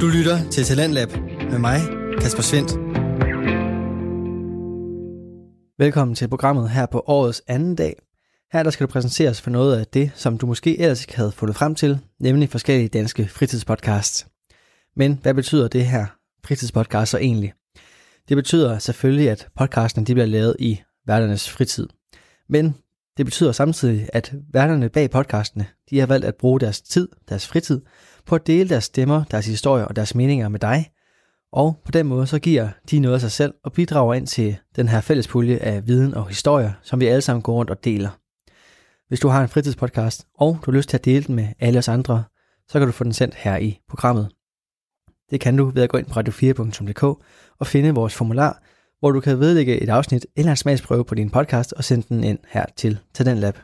Du lytter til Talentlab med mig, Kasper Svendt. Velkommen til programmet her på årets anden dag. Her der skal du præsenteres for noget af det, som du måske ellers ikke havde fundet frem til, nemlig forskellige danske fritidspodcasts. Men hvad betyder det her fritidspodcast så egentlig? Det betyder selvfølgelig, at podcastene de bliver lavet i værternes fritid. Men det betyder samtidig, at værterne bag podcastene, de har valgt at bruge deres tid, deres fritid, på at dele deres stemmer, deres historier og deres meninger med dig. Og på den måde så giver de noget af sig selv og bidrager ind til den her fælles pulje af viden og historier, som vi alle sammen går rundt og deler. Hvis du har en fritidspodcast, og du har lyst til at dele den med alle os andre, så kan du få den sendt her i programmet. Det kan du ved at gå ind på radio4.dk og finde vores formular, hvor du kan vedlægge et afsnit eller en smagsprøve på din podcast og sende den ind her til Talentlab.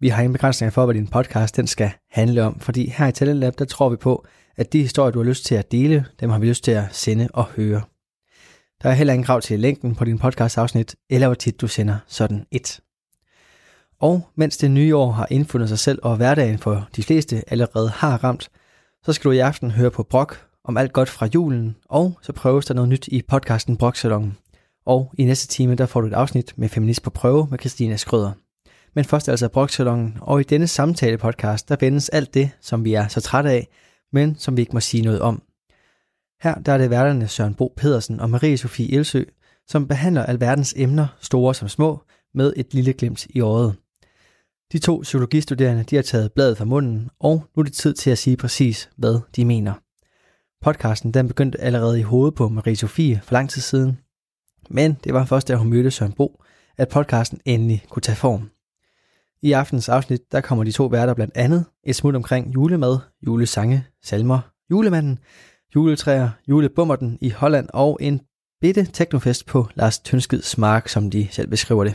Vi har ingen begrænsninger for, hvad din podcast den skal handle om, fordi her i Talentlab, der tror vi på, at de historier, du har lyst til at dele, dem har vi lyst til at sende og høre. Der er heller ingen krav til længden på din podcast afsnit, eller hvor tit du sender sådan et. Og mens det nye år har indfundet sig selv, og hverdagen for de fleste allerede har ramt, så skal du i aften høre på Brok om alt godt fra julen, og så prøves der noget nyt i podcasten Broksalongen. Og i næste time, der får du et afsnit med Feminist på prøve med Christina Skrøder. Men først altså Broksalongen, og i denne samtale podcast, der vendes alt det, som vi er så trætte af, men som vi ikke må sige noget om. Her der er det værterne Søren Bo Pedersen og Marie Sofie Elsø, som behandler alverdens emner, store som små, med et lille glimt i øjet. De to psykologistuderende de har taget bladet fra munden, og nu er det tid til at sige præcis, hvad de mener. Podcasten den begyndte allerede i hovedet på Marie Sofie for lang tid siden, men det var først, da hun mødte Søren Bo, at podcasten endelig kunne tage form. I aftens afsnit, der kommer de to værter blandt andet et smut omkring julemad, julesange, salmer, julemanden, juletræer, julebummerten i Holland og en bitte teknofest på Lars Tønskids mark, som de selv beskriver det.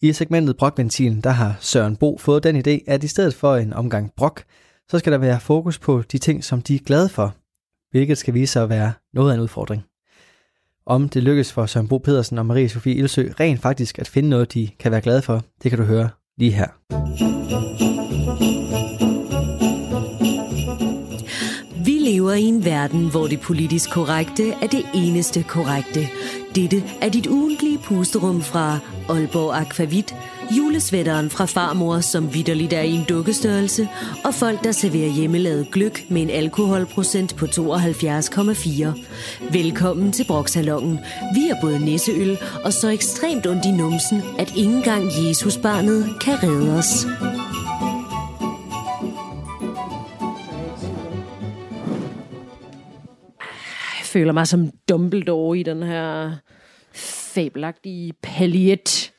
I segmentet Brokventilen, der har Søren Bo fået den idé, at i stedet for en omgang brok, så skal der være fokus på de ting, som de er glade for, hvilket skal vise sig at være noget af en udfordring. Om det lykkes for Søren Bo Pedersen og Marie Sofie Ilsø rent faktisk at finde noget, de kan være glade for, det kan du høre lige her. Vi lever i en verden, hvor det politisk korrekte er det eneste korrekte. Dette er dit ugentlige pusterum fra Aalborg Aquavit, julesvætteren fra farmor, som vidderligt er i en dukkestørrelse, og folk, der serverer hjemmelavet gløk med en alkoholprocent på 72,4. Velkommen til Broksalongen. Vi er både nisseøl og så ekstremt ondt i numsen, at ingen gang Jesusbarnet kan redde os. Jeg føler mig som Dumbledore i den her fabelagtige paljet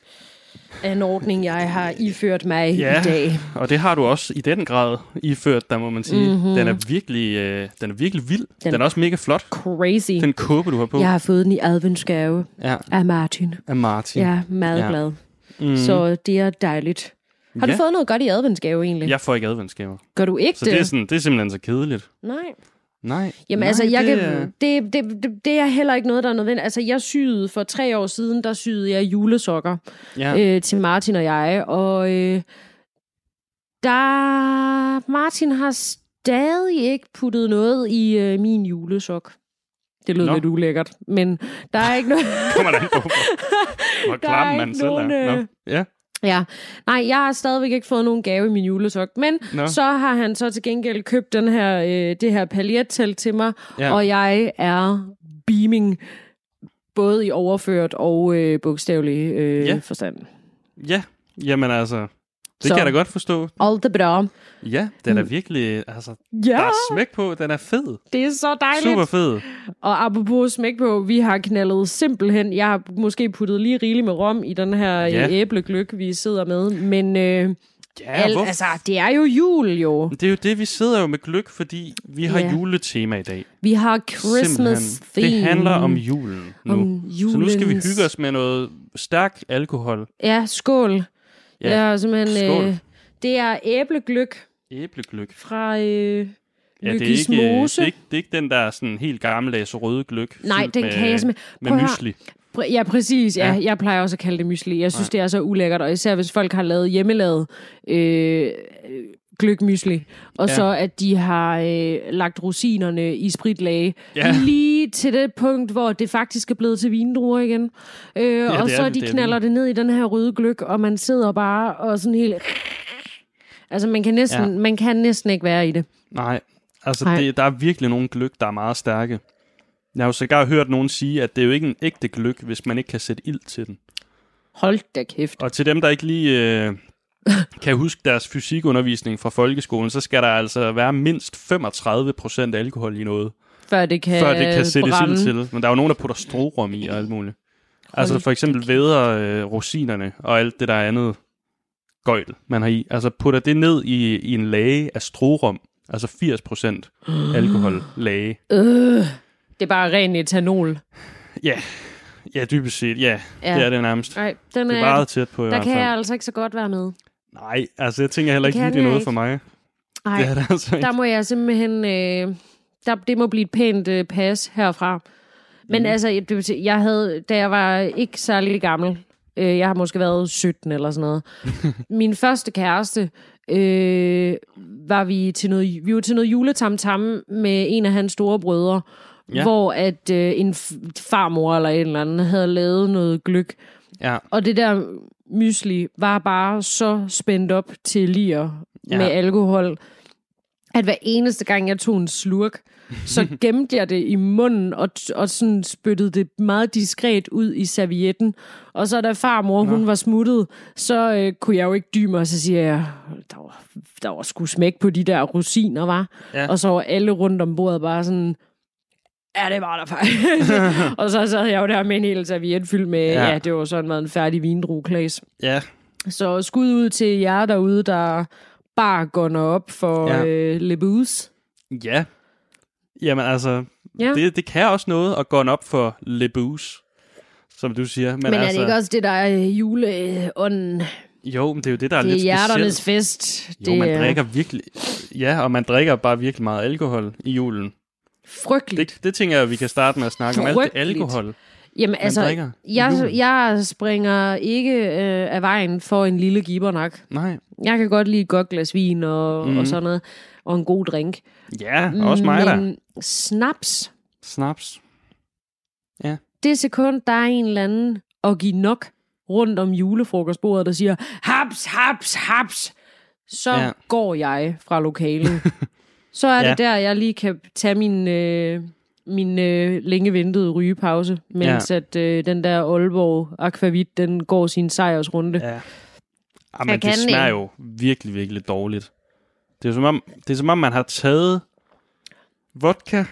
anordning, jeg har iført mig Ja, i dag. og det har du også i den grad iført, der må man sige. Mhm. Den er virkelig, øh, den er virkelig vild. Den, Den- er også mega flot. Crazy. Den kåbe, du har på. Jeg har fået den i adventsgave Ja, af Martin. af Martin. Er meget Ja. glad. Mm. Så det er dejligt. Har ja. du fået noget godt i adventsgave egentlig? Jeg får ikke adventsgaver. Gør du ikke Så det? det er, sådan, det er simpelthen så kedeligt. Nej. Nej. Jamen Nej, altså, jeg det, er- kan, det, det, det, det er heller ikke noget, der er nødvendigt. Altså, jeg syede for tre år siden, der syede jeg julesokker Ja. øh, til Martin og jeg, og øh, der Martin har stadig ikke puttet noget i øh, min julesok. Det lød lidt ulækkert, men der er ikke noget... Kommer der an på, hvor, er klam man ikke selv er. Nå. øh, Ja. Ja, nej, jeg har stadigvæk ikke fået nogen gave i min julesok, men Nå. så har han så til gengæld købt den her, øh, det her paljettelt til mig, Ja. og jeg er beaming, både i overført og øh, bogstavelig øh, Ja. forstand. ja, jamen altså, det Så. kan jeg da godt forstå. Alt det bra. Ja, den er Mm. virkelig, altså, Ja, der er smæk på, den er fed. det er så dejligt. Super fed. Og apropos smæk på, vi har knaldet simpelthen, jeg har måske puttet lige rigeligt med rom i den her Ja. ja. æblegløk, vi sidder med, men øh, Ja, al, hvorfor? altså, det er jo jul jo. Det er jo det, vi sidder jo med gløk, fordi vi har Ja. juletema i dag. Vi har Christmas Simpelthen. theme. Det handler om julen nu. Om Så nu skal vi julens- hygge os med noget stærk alkohol. Ja, skål. Ja, Ja, ja simpelthen. skål. Øh, det er æblegløk Æblegløk. fra øh, Ja, det er, ikke, det, er ikke, det er ikke den der sådan helt gammeldags røde gløk. Nej, den med, kan jeg simpelthen... med mysli. Pr- Ja, præcis. Ja. Ja. Jeg plejer også at kalde det mysli. Jeg synes, Ja. det er så ulækkert, og især hvis folk har lavet hjemmelavet øh, gløgmysli, og Ja. ja. så at de har øh, lagt rosinerne i spritlage Ja. ja. lige til det punkt, hvor det faktisk er blevet til vindruer igen. Øh, det og er så det, de det er knaller det. ned i den her røde gløk, og man sidder bare og sådan helt... Altså, man kan næsten, Ja. ja. man kan næsten ikke være i det. Nej, altså Nej. det, der er virkelig nogle gløk, der er meget stærke. Jeg har jo sågar hørt nogen sige, at det er jo ikke en ægte gløk, hvis man ikke kan sætte ild til den. Hold da kæft. Og til dem, der ikke lige øh, kan huske deres fysikundervisning fra folkeskolen, så skal der altså være mindst 35% alkohol i noget, Før det kan, før det kan sættes brænde. til. Men der er jo nogen, der putter strorum i og alt muligt. Altså for eksempel væder øh, rosinerne og alt det der andet gøjl, man har i. Altså putter det ned i, i en lage af strorum, altså 80% alkohol lage. Øh, det er bare ren etanol. Ja, ja dybest set, ja, Ja. det er det nærmest. Nej, den Det er, meget tæt på i der hvert kan jeg altså ikke så godt være med. Nej, altså jeg tænker heller ikke kan det er jeg noget ikke. for mig. Nej, Det er det altså ikke. der må jeg simpelthen... Øh, der, det må blive et pænt øh, pas herfra. Men mm. altså, det, sige, jeg havde, da jeg var ikke særlig gammel, øh, jeg har måske været 17 eller sådan noget, min første kæreste, øh, var vi til noget, vi var til noget juletamtam med en af hans store brødre, Ja. hvor at øh, en farmor eller en eller anden havde lavet noget gløk, Ja, og det der mysli var bare så spændt op til lir Ja. med alkohol, at hver eneste gang jeg tog en slurk, så gemte jeg det i munden og, og sådan spyttede det meget diskret ud i servietten. Og så da farmor, Nå. hun var smuttet, så øh, kunne jeg jo ikke mig, og så siger jeg, der var, der var sgu smæk på de der rosiner, var. Ja. Og så var alle rundt om bordet bare sådan, ja, det var der faktisk. og så sad jeg jo der med en hel serviet fyldt med, Ja. ja, det var sådan været en færdig vindrueklasse. ja, Så skud ud til jer derude, der bare gunner op for Ja. øh, Le Booze. ja. Jamen altså, Ja. det, det kan også noget at gå op for Le Booze, som du siger. Men, Men, Men altså, er det ikke også det, der er juleånden? Jo, men det er jo det, der er, Det er lidt hjerternes specielt. fest. Jo, det man er drikker virkelig... Ja, og man drikker bare virkelig meget alkohol i julen. Frygteligt. Det, det tænker jeg, vi kan starte med at snakke om. Alt det alkohol. Jamen altså, drikker jeg, jeg springer ikke øh, af vejen for en lille gibernak. Nej. Jeg kan godt lide et godt glas vin og, Mhm. mm. og sådan noget. Og en god drink. Ja, også mig. Men snaps, Snaps. det sekund, der er en eller anden og give nok rundt om julefrokostbordet, der siger, haps, haps, haps, så Ja. ja. går jeg fra lokalet. så er det Ja. der, jeg lige kan tage min, øh, min øh, længe ventede rygepause, mens ja. at øh, den der Aalborg Aquavit, den går sin sejrsrunde. Ja. Ja. Jamen, Jeg det smager jo virkelig, virkelig dårligt. Det er som om, det er som om man har taget vodka,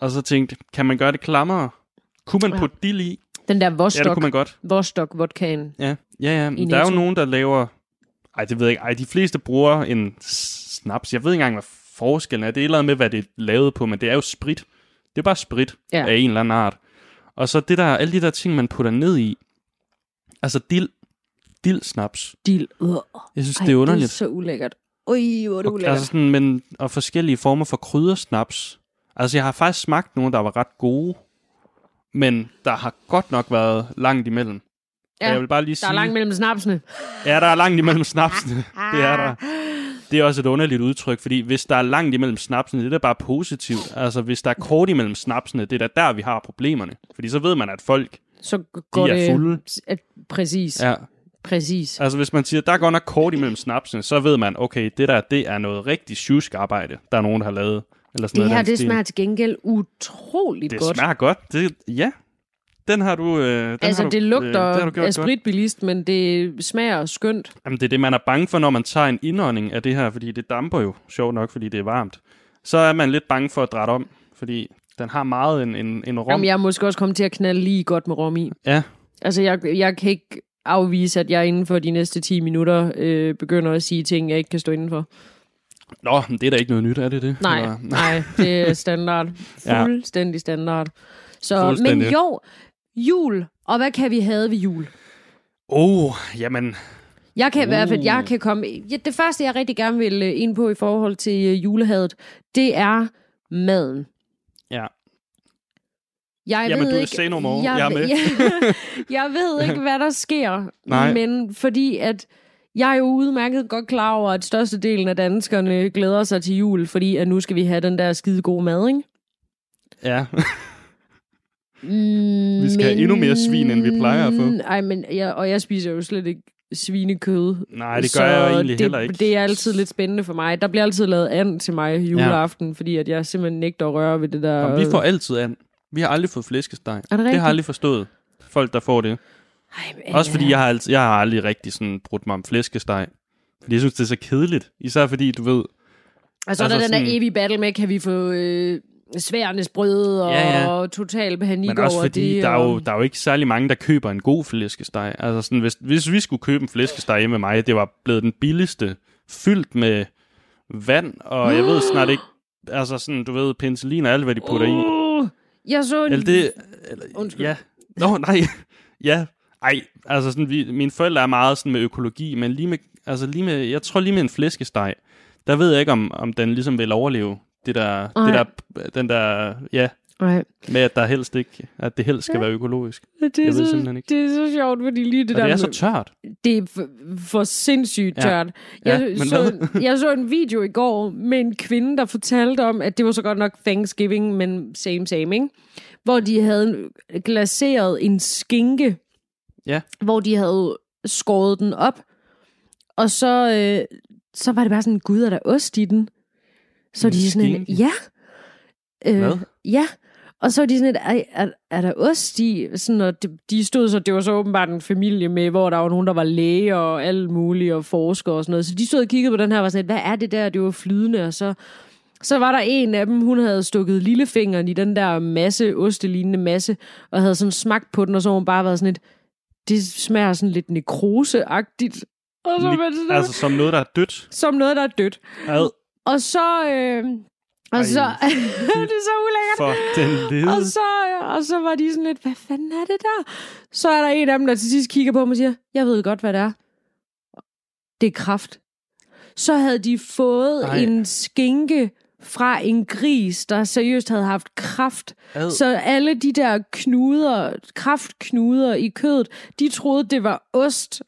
og så tænkt, kan man gøre det klammere? Kunne man Ja. putte dild i? Den der Ja, det Vostok, kunne man godt. Vostok vodkaen. Ja, ja, ja. Men der er jo nogen, der laver... Ej, det ved jeg ikke. Ej, de fleste bruger en snaps. Jeg ved ikke engang, hvad forskellen er. Det er et eller andet med, hvad det er lavet på, men det er jo sprit. Det er bare sprit Ja. af en eller anden art. Og så det der, alle de der ting, man putter ned i. Altså dild. Dild-snaps. Dild. Uh. Jeg synes, Ej, det er underligt. det er så ulækkert. Ui, hvor er det Og, ulækkert. altså sådan, men, og forskellige former for kryddersnaps. Altså, jeg har faktisk smagt nogle, der var ret gode, men der har godt nok været langt imellem. Ja, Ja, jeg vil bare lige der sige... er langt mellem snapsene. Ja, der er langt imellem snapsene. det er der. Det er også et underligt udtryk, fordi hvis der er langt imellem snapsene, det er da bare positivt. Altså, hvis der er kort imellem snapsene, det er da der, vi har problemerne. Fordi så ved man, at folk, Så de går er det... fulde. At, præcis, ja. Præcis. altså hvis man siger, der går nok kort imellem snapsene, så ved man, okay, det der, det er noget rigtig sjusk-arbejde, der er nogen, der har lavet. Eller sådan Det noget her, det stil. smager til gengæld utroligt Det godt. smager godt. Det, ja, den har du... Øh, den altså, har du, det lugter øh, det har af godt. spritbilist, men det smager skønt. Jamen, det er det, man er bange for, når man tager en indånding af det her, fordi det damper jo, sjovt nok, fordi det er varmt. Så er man lidt bange for at drætte om, fordi den har meget en, en, en rom. Jamen, jeg er måske også kommet til at knalde lige godt med rom i. Ja, Altså, jeg, jeg kan ikke afvise, at jeg inden for de næste 10 minutter øh, begynder at sige ting, jeg ikke kan stå indenfor. Nå, men det er da ikke noget nyt, er det det? Nej, Eller- nej, det er standard. Fuldstændig standard. Så, Fuldstændig. men jo, jul. Og hvad kan vi have ved jul? Oh, jamen, Jeg kan i hvert fald, Uh. jeg kan komme... Ja, det første, jeg rigtig gerne vil øh, ind på i forhold til øh, julehadet, det er maden. ja. Jeg Jamen, ved du ikke, no more. Jeg, Jeg er med. Jeg, jeg ved ikke, hvad der sker. Nej. Men fordi at Jeg er jo udmærket godt klar over, at størstedelen af danskerne glæder sig til jul, fordi at nu skal vi have den der skide gode mad, ikke? Ja. Mm, Vi skal have endnu mere svin, end vi plejer at få. Nej, men jeg, og jeg spiser jo slet ikke svinekød. Nej, det gør jeg egentlig det, heller ikke. Det er altid lidt spændende for mig. Der bliver altid lavet and til mig juleaften, ja. fordi at jeg simpelthen nægter at røre ved det der... Jamen, vi får altid an. Vi har aldrig fået flæskesteg. Er det Det har jeg aldrig forstået. Folk, der får det. Ej, men, Også fordi jeg har, altid, jeg har aldrig rigtig sådan brudt mig om flæskesteg. Fordi jeg synes, det er så kedeligt. Især fordi, du ved... Og så er der altså den der sådan- evige battle med, kan vi få øh, sværnes brød og Ja, ja. total panik Men også over fordi, det. der er, jo, der er jo ikke særlig mange, der køber en god flæskesteg. Altså sådan, hvis, hvis vi skulle købe en flæskesteg hjemme med mig, det var blevet den billigste, fyldt med vand, og jeg ved snart ikke, altså sådan, du ved, penicillin og alt, hvad de putter i. Uh, jeg så en... Eller det... Eller, Undskyld. Ja. Nå, nej. ja. Ej, altså sådan, vi, mine forældre er meget sådan med økologi, men lige med, altså lige med, jeg tror lige med en flæskesteg, der ved jeg ikke, om, om den ligesom vil overleve det der, Nej. det der, den der, ja, Nej, med at der helst ikke, at det helst skal Ja. være økologisk. det er, Jeg ved så, simpelthen ikke. det er så sjovt, fordi lige det Og der det er med- så tørt. det er for, for sindssygt Ja. tørt. Ja, Jeg, men så, jeg så en video i går med en kvinde, der fortalte om, at det var så godt nok Thanksgiving, men same same, ikke? Hvor de havde glaseret en skinke, Ja. hvor de havde skåret den op, og så, øh, så var det bare sådan, gud, er der ost i den? Så En de er sådan en, ja. Øh, Hvad? Ja, og så var de sådan et, "Ej, er, er der ost i? Sådan, og de, de stod så, det var så åbenbart en familie med, hvor der var nogen, der var læge og alt muligt, og forskere og sådan noget. Så de stod og kiggede på den her, og var sådan, et, hvad er det der? Det var flydende, og så, så var der en af dem, hun havde stukket lillefingeren i den der masse, ostelignende masse, og havde sådan smagt på den, og så hun bare været sådan et, det smager sådan lidt nekroseagtigt. Og så det sådan, Altså som noget, der er dødt. som noget, der er dødt. Ad Og så, øh, og Ej, så, det er så ulækkert. for den Og lede. så, og så var de sådan lidt, hvad fanden er det der? Så er der en af dem, der til sidst kigger på mig og siger, jeg ved godt, hvad det er. Det er kraft. Så havde de fået. Ej. en skinke fra en gris, der seriøst havde haft kraft. Ad. Så alle de der knuder, kraftknuder i kødet, de troede, det var ost.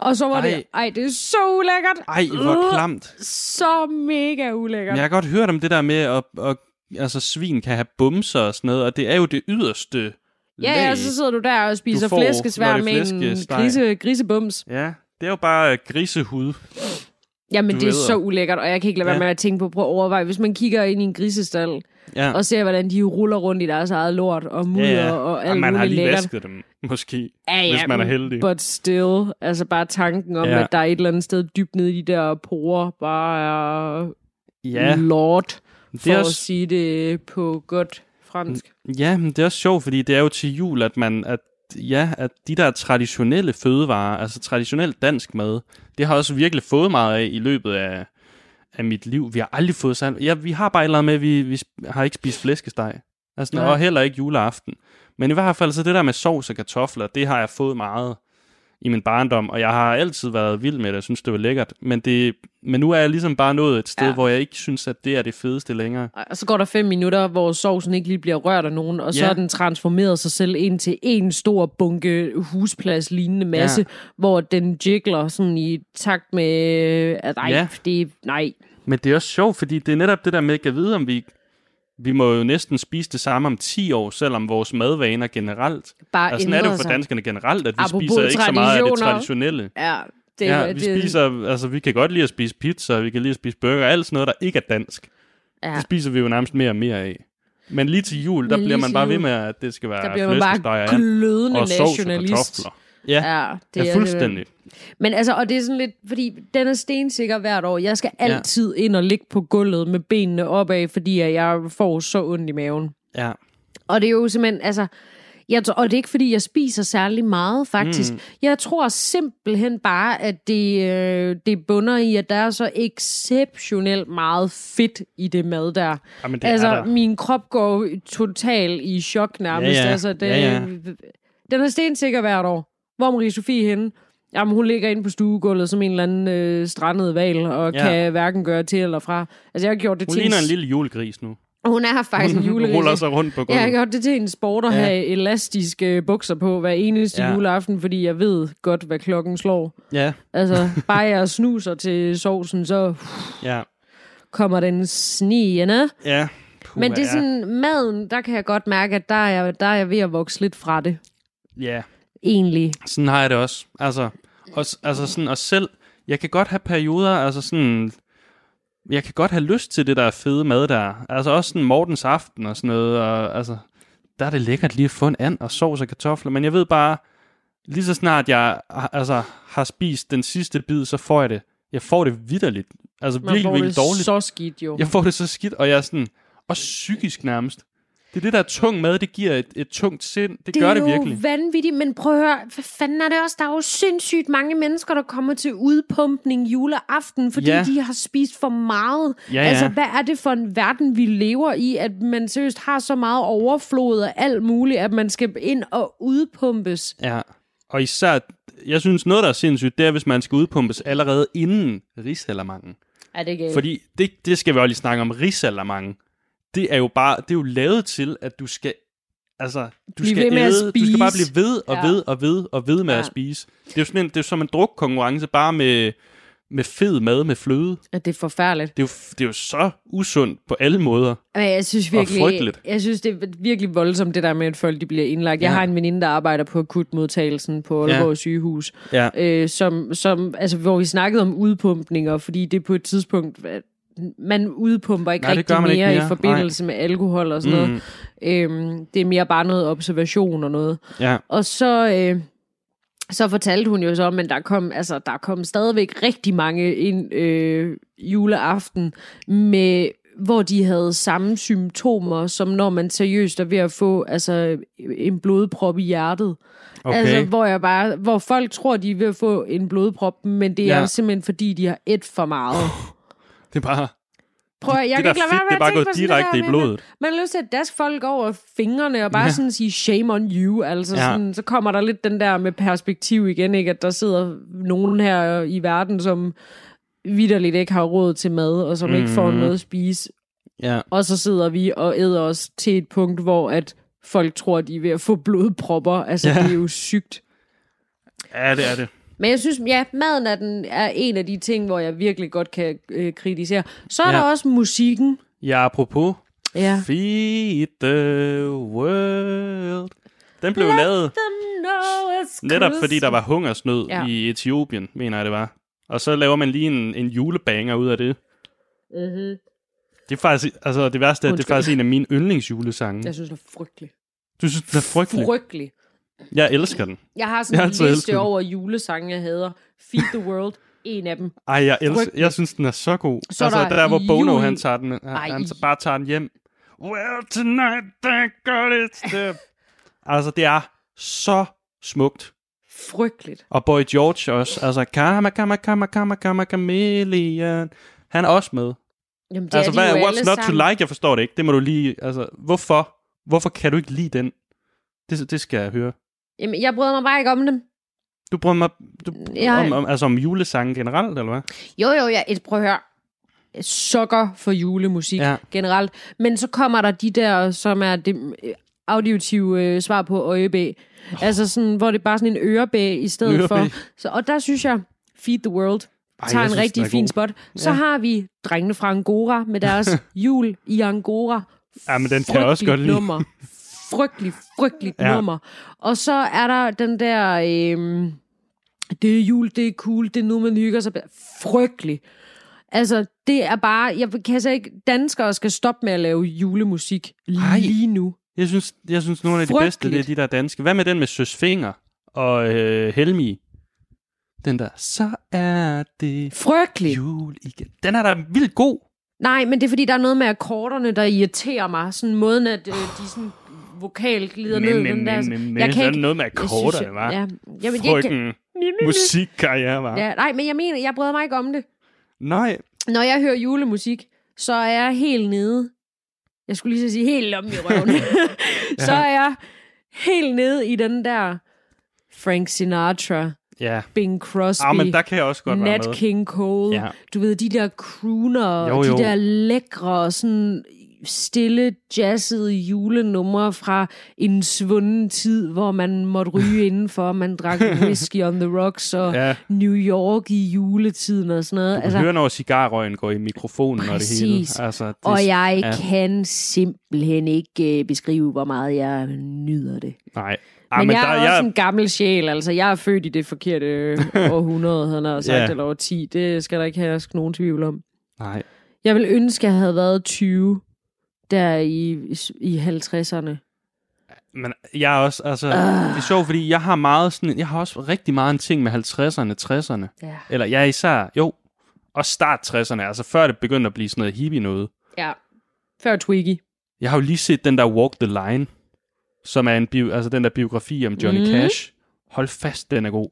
Og så var Ej. det, ej, det er så ulækkert. Ej, hvor klamt. Så mega ulækkert. Men jeg har godt hørt om det der med, at, at altså, svin kan have bumser og sådan noget, og det er jo det yderste Ja, lag. ja, så sidder du der og spiser får, flæskesvær med en grise, grisebums. Ja, det er jo bare grisehud. Jamen, Du det er så ulækkert, og jeg kan ikke lade være Ja. med at tænke på, prøv at overveje, hvis man kigger ind i en grisestal, Ja, og ser, hvordan de ruller rundt i deres eget lort, og mudder, ja, ja. og og alt man har lige lækkert. vasket dem, måske, Ja, ja, hvis man er heldig. But still, altså bare tanken om, Ja. at der er et eller andet sted dybt nede i de der porer, bare er Ja, lort, det for er at også, sige det på godt fransk. ja, men det er også sjovt, fordi det er jo til jul, at man, at, ja, at de der traditionelle fødevarer, altså traditionelt dansk mad, det har jeg også virkelig fået meget af i løbet af, af mit liv. Vi har aldrig fået sådan, ja, vi har bare et med, at vi, vi har ikke spist flæskesteg. Altså, og heller ikke juleaften. Men i hvert fald så det der med sovs og kartofler, det har jeg fået meget i min barndom, og jeg har altid været vild med det, jeg synes, det var lækkert. Men, det, men nu er jeg ligesom bare nået et sted, Ja. hvor jeg ikke synes, at det er det fedeste længere. Og så går der fem minutter, hvor sovsen ikke lige bliver rørt af nogen, og så Ja. har den transformeret sig selv ind til en stor bunke husplads-lignende masse, ja. hvor den jigler sådan i takt med, at nej, ja. Det nej. Men det er også sjovt, fordi det er netop det der med, at jeg vide, om vi... Vi må jo næsten spise det samme om 10 år, selvom vores madvaner generelt... Bare Altså, sådan er det jo for danskerne generelt, at vi Apropos spiser ikke så meget af det traditionelle. Ja, det, ja, det, vi spiser, altså vi kan godt lide at spise pizza, vi kan lide at spise burger, alt sådan noget, der ikke er dansk. ja. Det spiser vi jo nærmest mere og mere af. Men lige til jul, der bliver man bare ved jul, med, at det skal være Der bliver man og glødende og sovs og nationalist. kartofler. Ja, Ja, det er fuldstændig. Men altså, og det er sådan lidt, fordi den er stensikker hvert år. Jeg skal Ja. altid ind og ligge på gulvet med benene opad, fordi jeg får så ondt i maven. Ja. Og det er jo simpelthen, altså... Jeg, tror- og det er ikke, fordi jeg spiser særlig meget, faktisk. Mm. Jeg tror simpelthen bare, at det, øh, det bunder i, at der er så exceptionelt meget fedt i det mad der. Jamen, det altså, er der. min krop går total i chok nærmest. Ja, ja. Altså, det, Ja, ja. Den er stensikker hvert år. Hvor er Marie Sofie henne? Jamen, hun ligger inde på stuegulvet som en eller anden øh, strandet val, og Ja. kan hverken gøre til eller fra. Altså, jeg har gjort det Hun til... en ligner en lille julegris nu. Hun er faktisk en Hun ruller sig rundt på Jeg har gulvet. gjort det til en sport at Ja. have elastiske bukser på hver eneste Ja. juleaften, fordi jeg ved godt, hvad klokken slår. Ja, Altså, bare jeg snuser til sovsen, så ja, kommer den snigende. ja. Puh, Men det er sådan, maden, der kan jeg godt mærke, at der er, jeg, der er jeg ved at vokse lidt fra det. Ja, Egentlig. sådan har jeg det også. Altså, også, altså sådan, og selv, jeg kan godt have perioder, altså sådan, jeg kan godt have lyst til det der fede mad der. Altså også sådan Mortens aften og sådan noget, og altså, der er det lækkert lige at få en and og sovs og kartofler, men jeg ved bare, lige så snart jeg altså, har spist den sidste bid, så får jeg det. Jeg får det vidderligt. Altså Man virkelig, får virkelig det dårligt. så skidt jo. Jeg får det så skidt, og jeg er sådan, også psykisk nærmest. Det er det der tung mad, det giver et, et tungt sind. Det, det gør det er virkelig. jo vanvittigt, men prøv at høre, hvad fanden er det også? Der er jo sindssygt mange mennesker, der kommer til udpumpning juleaften, fordi Ja. ja. de har spist for meget. Ja, Altså, ja. hvad er det for en verden, vi lever i, at man seriøst har så meget overflod af alt muligt, at man skal ind og udpumpes? Ja, og især, jeg synes noget, der er sindssygt, det er, hvis man skal udpumpes allerede inden rigsalamangen. Er det galt? Fordi det, det skal vi også lige snakke om, rigsalamangen. Det er jo bare, det er jo lavet til, at du skal, altså, du Blive skal æde, du skal bare blive ved og Ja. ved og ved og ved med Ja. at spise. Det er jo sådan en, det er som en drukkonkurrence, bare med, med fed mad med fløde. At det er forfærdeligt. Det er, jo, det er jo så usundt på alle måder. Men jeg synes Og virkelig, frygteligt. jeg synes, det er virkelig voldsomt, det der med, at folk de bliver indlagt. Jeg Ja. har en veninde, der arbejder på akutmodtagelsen på Aalborg Ja. sygehus, Ja. øh, som, som, altså, hvor vi snakkede om udpumpninger, fordi det på et tidspunkt, man udpumper ikke Nej, rigtig mere, ikke mere. i forbindelse med alkohol og sådan Mm. noget. Øhm, det er mere bare noget observation og noget. Ja. Og så, øh, så fortalte hun jo så, men der kom, altså, der kom stadigvæk rigtig mange ind øh, juleaften, med, hvor de havde samme symptomer, som når man seriøst er ved at få altså, en blodprop i hjertet. Okay. Altså, hvor, jeg bare, hvor folk tror, de er ved at få en blodprop, men det er Ja. ja. simpelthen fordi, de har et for meget. Det er bare, Prøv, at- jeg det kan ikke lade være med at bare tænke på direkte i blodet. Man har lyst til at daske folk over fingrene og bare Ja. sådan sige shame on you. Altså Ja. sådan, så kommer der lidt den der med perspektiv igen, ikke? At der sidder nogen her i verden, som vidderligt ikke har råd til mad, og som mm. ikke får Mhm. noget at spise. ja. Og så sidder vi og æder os til et punkt, hvor at folk tror, de er ved at få blodpropper. Altså, ja. det er jo sygt. ja, det er det. Men jeg synes, ja, maden er, den, er en af de ting, hvor jeg virkelig godt kan øh, kritisere. Så er Ja. der også musikken. Ja, apropos, Ja. Feed the world. Den blev lavet know it's netop fordi der var hungersnød Ja. i Etiopien, mener jeg det var. Og så laver man lige en, en julebanger ud af det. Mm-hmm. Det er faktisk, altså det værste er, at det er faktisk en af mine yndlingsjulesange. Jeg synes, det er frygteligt. Du synes, den er frygtelig? Frygtelig. Jeg elsker den. Jeg har Jeg sådan har en liste over julesange, jeg hader. Feed the World, en af dem. Ej, jeg elsker, jeg synes, den er så god. Så altså, er der der, hvor Bono, jul- han tager den, han, Ej. han bare tager den hjem. Well, tonight, thank God it's the... altså, det er så smukt. Frygteligt. Og Boy George også. Altså, kama, kama, kama, kama, kama, chameleon. Han er også med. Jamen, det altså, er de hvad What's Not to sammen. Like? Jeg forstår det ikke. Det må du lige... Altså, hvorfor? Hvorfor kan du ikke lide den? Det, det skal jeg høre. Jamen, jeg bryder mig bare ikke om dem. Du bryder mig du, Jeg- om, om, altså om julesange generelt, eller hvad? Jo, jo, jeg et, prøv at høre. Sukker for julemusik Ja. ja. generelt. Men så kommer der de der, som er det øh, auditive øh, svar på øjebæ. Oh. Altså sådan, hvor det er bare sådan en ørebæ i stedet Ørebæ. for. Så, og der synes jeg, Feed the World Ej, tager en synes, rigtig fin god. spot. Så Ja. har vi drengene fra Angora med deres jul i Angora. Ja, men den kan jeg også godt lide. nummer. Frygtelig, frygteligt Ja. nummer. Og så er der den der... Øhm, det er jul, det er cool, det er nu, man hygger sig. Frygtelig. Altså, det er bare... Jeg kan altså ikke... Danskere skal stoppe med at lave julemusik Ej. lige nu. Jeg synes, jeg synes nogle af de bedste, det er Frygteligt. de der danske. Hvad med den med Søs Finger og øh, Helmi? Den der, så er det Frygtelig. jul igen. Den er da vildt god. Nej, men det er fordi, der er noget med akkorderne, der irriterer mig. Sådan måden, at øh, de sådan vokalt glider Men, ned. men, den der, men, sådan- men, jeg kan ikke... noget med akkorderne, var. Ja, jamen, jeg kan, musikkarriere, var. ja, nej, men jeg mener, jeg bryder mig ikke om det. Nej, Når jeg hører julemusik, så er jeg helt nede. Jeg skulle lige så sige helt om i røven. så er jeg helt nede i den der Frank Sinatra, ja. Bing Crosby, Ah, men der kan jeg også godt være Nat med. King Cole. Ja. Du ved, de der crooner, Jo, jo. de der lækre, sådan stille, jazzede julenumre fra en svunden tid, hvor man måtte ryge indenfor, man drak whisky on the rocks og Ja. New York i juletiden og sådan noget. Du altså, høre, når cigarrøgen går i mikrofonen og det hele. Præcis. Altså, det, og jeg ja. kan simpelthen ikke øh, beskrive, hvor meget jeg nyder det. Nej. Men, Ah, men jeg der, er også en gammel sjæl, altså jeg er født i det forkerte århundrede, han har sagt, yeah. eller år 10. Det skal der ikke have nogen tvivl om. Nej. Jeg vil ønske, at jeg havde været 20 der i, i 50'erne. Men jeg er også, altså, uh. det er sjovt, fordi jeg har meget sådan, jeg har også rigtig meget en ting med 50'erne, 60'erne. Ja. Eller jeg er især, jo, og start 60'erne, altså før det begyndte at blive sådan noget hippie noget. ja. Før Twiggy. Jeg har jo lige set den der Walk the Line, som er en bio, altså den der biografi om Johnny mm. Cash. Hold fast, den er god.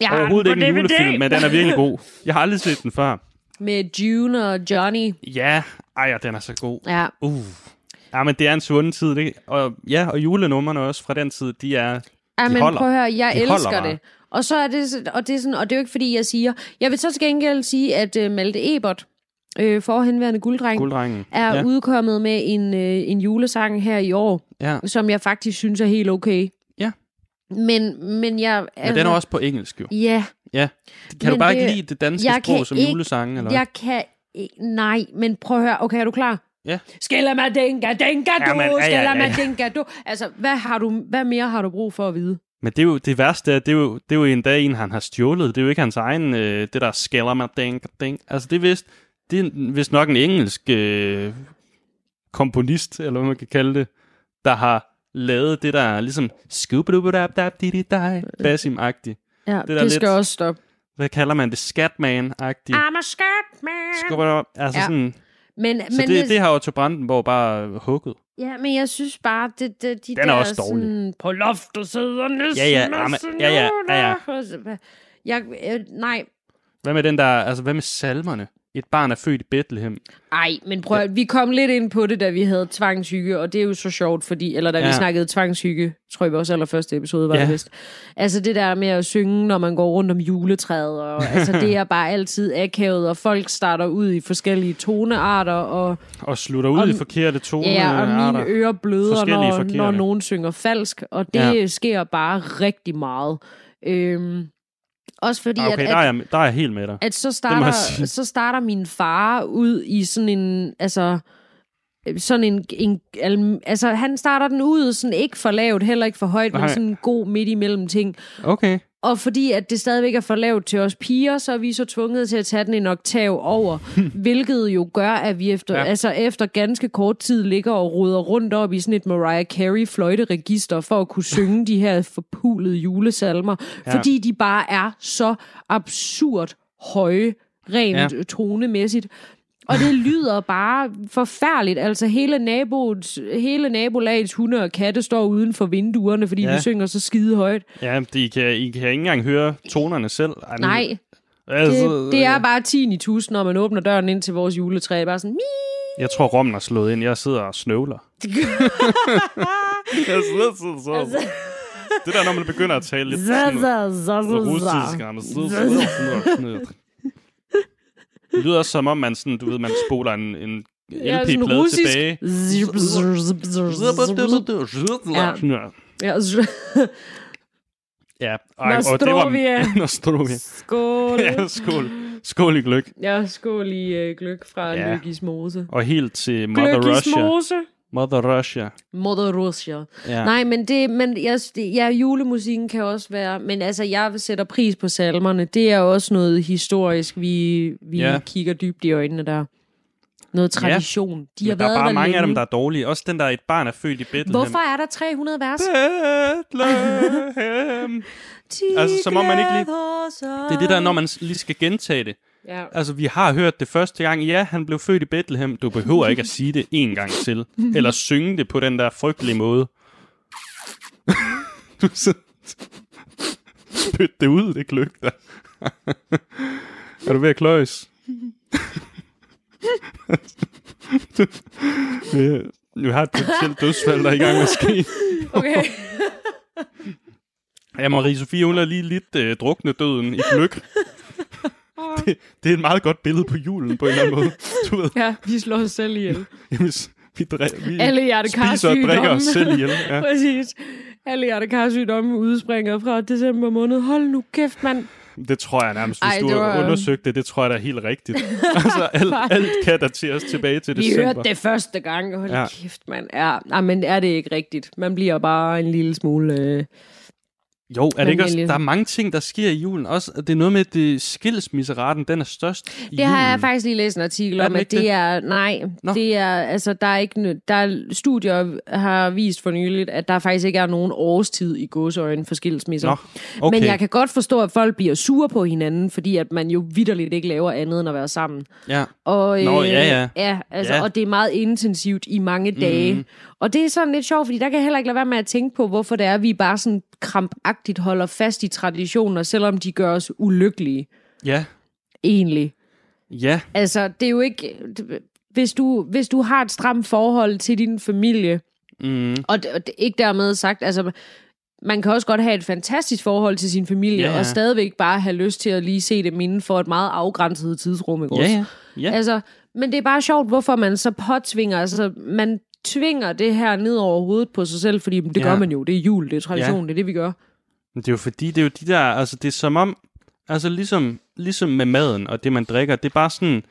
Ja, Overhovedet ikke en julefilm, men den er virkelig god. Jeg har aldrig set den før. Med June og Johnny. Ja, ej, den er så god. Ja. Uh. Ja, men det er en svunden tid, det. Og ja, og julenummerne også fra den tid, de er... Ja, De men holder. prøv at høre, jeg De elsker det. Og så er det, og det er sådan, og det er jo ikke fordi, jeg siger... Jeg vil så til gengæld sige, at uh, Malte Ebert, øh, forhenværende gulddreng, Gulddrengen. er ja. udkommet med en, øh, en julesang her i år, ja. som jeg faktisk synes er helt okay. Ja. Men, men jeg... Men den er også på engelsk, jo. Ja, Ja. Kan Men du bare det- ikke lide det danske sprog som ikke- julesange, eller jeg kan... ikke- Nej, men prøv at høre. Okay, er du klar? Ja. Skælder mig denga, denga du, ja, ja, skælder ja, mig ja. denga du. Altså, hvad, har du, hvad mere har du brug for at vide? Men det er jo det værste, det er jo, det er jo en dag, en han har stjålet. Det er jo ikke hans egen, øh, det der skælder mig, ding, ding. Altså det er vist, det er vist nok en engelsk øh, komponist, eller hvad man kan kalde det, der har lavet det der ligesom skubadubadabdab didi dig basim-agtigt. Ja, der det, det skal lidt- også stoppe. Hvad kalder man det? Scatman-agtigt. I'm a scat man. Skubadab, altså Ja. sådan, Men, så men, det, det har Otto Brandenborg bare hugget. Ja, men jeg synes bare, det, det, de Den er der også dårlig. Sådan, på loftet sidder næsten Ja, ja, ja, men- ja, ja, ja, ja. Jeg, øh, nej, Hvad med den der, altså hvad med salmerne? Et barn er født i Bethlehem. ej, men prøv, at- vi kom lidt ind på det, da vi havde tvangshygge, og det er jo så sjovt, fordi, eller da ja. Vi snakkede tvangshygge, tror jeg vores allerførste episode var Ja. det vist. Altså det der med at synge, når man går rundt om juletræet, og altså det er bare altid akavet, og folk starter ud i forskellige tonearter, og Og slutter ud Og- i forkerte toner. Ja, og mine ører bløder, når, forkerte. når nogen synger falsk, og det ja. sker bare rigtig meget. Øhm, også fordi, Okay, at, der er, jeg, der er jeg helt med dig. at så, starter, så starter min far ud i sådan en, altså, sådan en, en al- altså han starter den ud sådan ikke for lavt, heller ikke for højt, Nej. men sådan en god midt imellem ting. Okay. Og fordi at det stadigvæk er for lavt til os piger, så er vi så tvunget til at tage den en oktav over, hvilket jo gør, at vi efter, Ja. altså efter ganske kort tid ligger og ruder rundt op i sådan et Mariah Carey fløjteregister for at kunne synge de her forpulede julesalmer, Ja. fordi de bare er så absurd høje, rent Ja. ja. tonemæssigt. Og det lyder bare forfærdeligt. Altså hele, naboens, hele nabolagets hunde og katte står uden for vinduerne, fordi Ja. vi synger så skide højt. Ja, de kan, I kan ikke engang høre tonerne selv. Ej, Nej, Altså, det, det er bare 10 i tusind, når man åbner døren ind til vores juletræ. Det er bare sådan, "Mi." Jeg tror, rommen er slået ind. Jeg sidder og snøvler. jeg sidder, sidder, sidder. Altså- Det der, når man begynder at tale lidt Så, sådan, så, så, så, russisk. så. og man sidder, sidder, sidder, sidder. Det lyder også som om, man, sådan, du ved, man spoler en, en Ja, LP-plade russisk. tilbage. Zip, zip, zip. Ja. Ja, Ja, og, og det var... Nostrovia. Skål. Ja, skål. Skål i gløk. Ja, skål i uh, gløk fra Ja. ja. Lykkis Mose. Og helt til Mother Gløgis Russia. Mother Russia. Mother Russia. Ja. Nej, men det, men jeg, ja, julemusikken kan også være, men altså, jeg sætter pris på salmerne. Det er også noget historisk, vi, vi Ja. ja. kigger dybt i øjnene der. Noget tradition. De har Men der er været bare der mange længe. af dem, der er dårlige. Også den der, et barn er født i Bethlehem. Hvorfor er der 300 vers? Bethlehem. Altså, som om man ikke lige- Det er det der, når man lige skal gentage det. Ja. Altså, vi har hørt det første gang. Ja, han blev født i Bethlehem. Du behøver ikke at sige det en gang til. Eller synge det på den der frygtelige måde. du Spyt det ud, det der. er du ved at kløjes? Ja, Nu har et potentielt dødsfald, der er i gang med at ske. Okay. Ja, Marie-Sophie, hun er lige lidt øh, drukne døden i gløk. Det, det er et meget godt billede på julen, på en eller anden måde. Du ved, ja, vi slår os selv ihjel. jamen, vi, dri- vi Alle spiser og drikker os selv ihjel. Ja. Præcis. Alle hjertekarsygdomme udspringer fra december måned. Hold nu kæft, mand. Det tror jeg nærmest, hvis Ej, du var... undersøgte det, det tror jeg da er helt rigtigt. altså, alt, alt kan dateres tilbage til Vi december. hørte det første gang. Hold ja. kæft, mand. Ja, nej, men er det ikke rigtigt? Man bliver bare en lille smule... Øh... Jo, er det Men ikke også, der er mange ting, der sker i julen. Også, det er noget med, at det skilsmisseraten, den er størst i Det har jeg julen. faktisk lige læst en artikel om, at det, det? er... Nej, Nå. det er... Altså, der er ikke... Der er, studier har vist for nyligt, at der faktisk ikke er nogen årstid i godsøjne for skilsmisser. Nå, okay. Men jeg kan godt forstå, at folk bliver sure på hinanden, fordi at man jo vidderligt ikke laver andet end at være sammen. Ja. Og, øh, Nå, ja, ja. ja, altså, Ja. Og det er meget intensivt i mange dage. Mm. Og det er sådan lidt sjovt, fordi der kan jeg heller ikke lade være med at tænke på, hvorfor det er, at vi bare sådan krampagtigt holder fast i traditioner, selvom de gør os ulykkelige, Ja, egentlig. ja, Altså, det er jo ikke... Hvis du, hvis du har et stramt forhold til din familie, mm, og det, og ikke dermed sagt, altså, man kan også godt have et fantastisk forhold til sin familie, Ja, ja. og stadigvæk bare have lyst til at lige se dem inden for et meget afgrænset tidsrum, ikke ja, også? ja. ja. Altså, men det er bare sjovt, hvorfor man så påtvinger, altså man tvinger det her ned over hovedet på sig selv, fordi det Ja. gør man jo, det er jul, det er tradition, Ja. det er det, vi gør. Men det er jo fordi, det er jo de der, altså det er som om, altså ligesom, ligesom med maden og det, man drikker, det er bare sådan,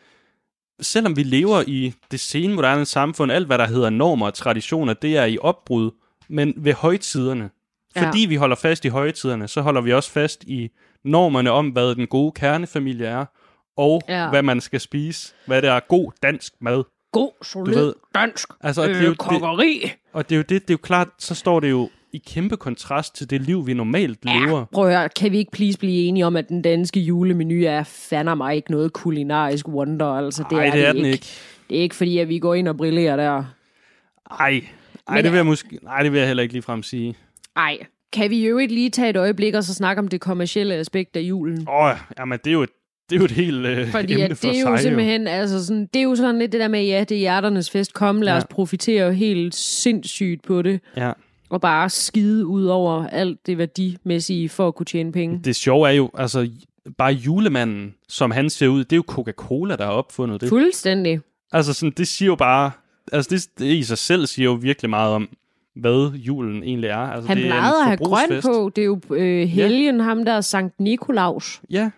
selvom vi lever i det senmoderne samfund, alt hvad der hedder normer og traditioner, det er i opbrud, men ved højtiderne. Ja. Fordi vi holder fast i højtiderne, så holder vi også fast i normerne om, hvad den gode kernefamilie er, og Ja. hvad man skal spise, hvad det er god dansk mad. God, Du solid, ved, dansk Altså, og det er jo øh, det- kokkeri. Og det er jo det, det er jo klart, så står det jo i kæmpe kontrast til det liv, vi normalt lever. Ja, prøv at høre, kan vi ikke please blive enige om, at den danske julemenu er fandme mig ikke noget kulinarisk wonder, altså det Ej, er det er det den ikke. ikke. Det er ikke fordi, at vi går ind og brillerer der. Ej, ej Men- det vil jeg måske, nej, det vil jeg heller ikke ligefrem sige. Ej, kan vi jo ikke lige tage et øjeblik og så snakke om det kommercielle aspekt af julen? Åh, jamen det er jo et, det er jo et helt øh, Fordi emne at for det er sig, jo simpelthen, altså sådan, det er jo sådan lidt det der med, ja, det er hjerternes fest, kom, lad Ja. os profitere helt sindssygt på det, Ja. Og bare skide ud over alt det værdimæssige for at kunne tjene penge. Det sjove er jo, altså bare julemanden, som han ser ud, det er jo Coca-Cola, der har opfundet det. Fuldstændig. Altså sådan, det siger jo bare, altså det, det i sig selv siger jo virkelig meget om, hvad julen egentlig er. Altså, Han det plejede at have grøn på, det er jo øh, helgen, ham der Sankt Nikolaus. Ja,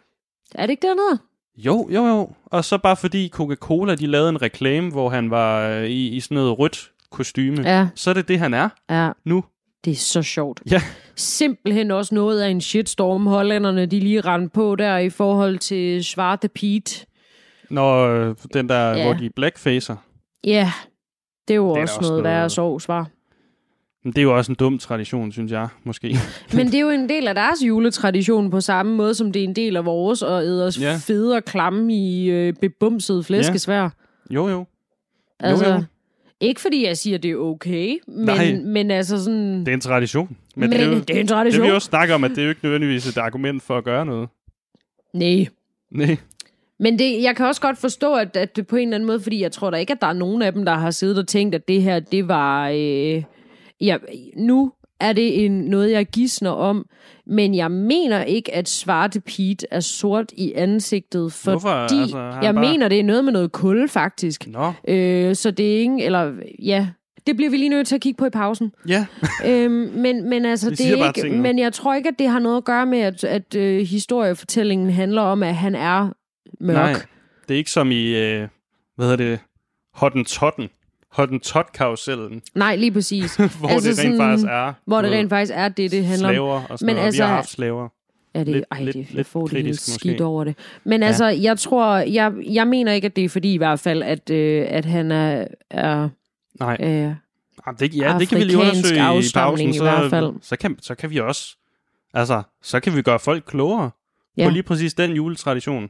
Er det ikke dernede? jo, jo, jo. Og så bare fordi Coca-Cola, de lavede en reklame, hvor han var øh, i, i sådan noget rødt kostyme, Ja, så er det det, han er ja. nu. Det er så sjovt. Ja. Simpelthen også noget af en shitstorm, hollænderne de lige rendte på der i forhold til Svarte Piet. Når øh, den der, Ja. hvor de blackfacer. Ja, det er jo Det er også, også noget, noget- værre sovs, var. Men det er jo også en dum tradition, synes jeg, måske. Men det er jo en del af deres juletradition på samme måde, som det er en del af vores, og æder os Ja. fede og klamme i øh, bebumset flæskesvær. jo, jo. Altså, jo. Ikke fordi jeg siger, det er okay, Nej. men, men altså sådan... Det er en tradition. Men, Men, det, er jo, det er en det tradition. vil vi også snakke om, at det er jo ikke nødvendigvis et argument for at gøre noget. Nej. Nej. Men det, jeg kan også godt forstå, at, at det på en eller anden måde, fordi jeg tror da ikke, at der er nogen af dem, der har siddet og tænkt, at det her, det var... Øh, ja, nu er det en, noget, jeg gidsner om, men jeg mener ikke, at Svarte Pete er sort i ansigtet, fordi Hvorfor? Altså, jeg bare- mener, det er noget med noget kul, faktisk. Nå. Øh, så det er ikke... Eller, ja, det bliver vi lige nødt til at kigge på i pausen. Ja. øhm, men, men altså, det er ikke, men jeg tror ikke, at det har noget at gøre med, at, at øh, historiefortællingen handler om, at han er mørk. Nej. Det er ikke som i, øh, hvad hedder det, Hottentotten. Hottentot-karusellen, Nej, lige præcis. hvor Altså det rent sådan- faktisk er Hvor det rent faktisk er det, det handler om. slaver og sådan Men noget. altså- Vi har haft slaver. Er det, lidt- ej, lidt- det, jeg lidt får det helt måske. skidt over det. Men altså, jeg tror, jeg, jeg mener ikke, at det er fordi i hvert fald, at, øh, at han er, er Nej, øh, Jamen, det, ja, det kan vi lige undersøge i pausen. i Så, hvert fald. Så, kan, så kan vi også, altså, så kan vi gøre folk klogere Ja. på lige præcis den juletradition.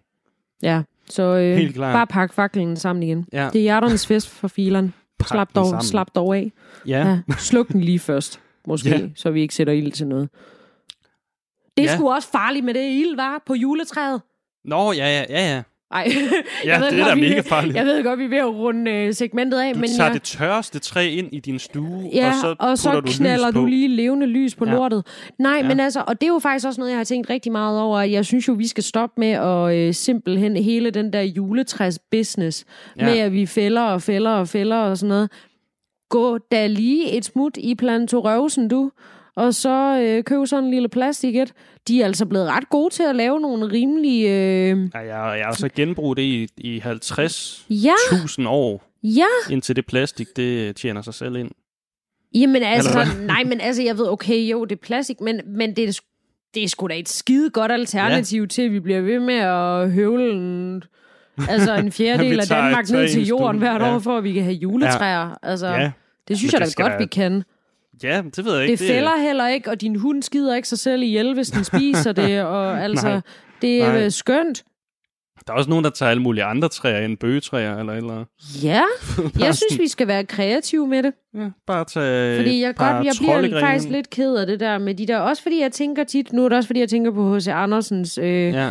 ja. Så øh, bare pak faklen sammen igen. Ja. Det er hjerternes fest for fileren. Slap dog, sammen. slap dog af. Ja. Ja. Sluk den lige først, måske, Ja. så vi ikke sætter ild til noget. Det er Ja. sgu også farligt med det ild, var på juletræet. Nå, ja, ja, ja, ja. Ej, Ja, jeg ved det er da mega farligt. Jeg ved godt, vi er ved at runde øh, segmentet af, Du men tager jeg, det tørreste træ ind i din stue, ja, og så, og så du knaller du lige levende lys på Ja. lortet. Nej, Ja. men altså, og det er jo faktisk også noget, jeg har tænkt rigtig meget over. Jeg synes jo, vi skal stoppe med at øh, simpelthen hele den der juletræs-business, Ja. ja. med at vi fælder og fælder og fælder og sådan noget. gå da lige et smut i Plantorøvsen, du, og så øh, køb sådan en lille plastik et. De er altså blevet ret gode til at lave nogle rimelige... Øh, Ja, jeg, jeg har så genbrugt det i, i 50.000 ja, år, ja. indtil det plastik, det tjener sig selv ind. Jamen altså, nej, men altså, jeg ved, okay, jo, det er plastik, men, men det, er, det er sgu da et skide godt alternativ ja. til, at vi bliver ved med at høvle en, altså en fjerdedel af Danmark ned til en jorden hvert Ja. år, for at vi kan have juletræer. Ja. Altså, Ja, det synes men jeg da godt, vi kan. Ja det ved jeg ikke. Det fælder heller ikke, og din hund skider ikke sig selv ihjel, hvis den spiser det, og altså, Nej. det er Nej. Nej. skønt. Der er også nogen, der tager alle mulige andre træer end bøgetræer eller eller. Ja, jeg synes, vi skal være kreative med det. Ja, bare tage Fordi jeg, godt, jeg bliver faktisk lidt ked af det der med de der. Også fordi jeg tænker tit, nu er det også fordi jeg tænker på H.C. Andersens øh. Ja,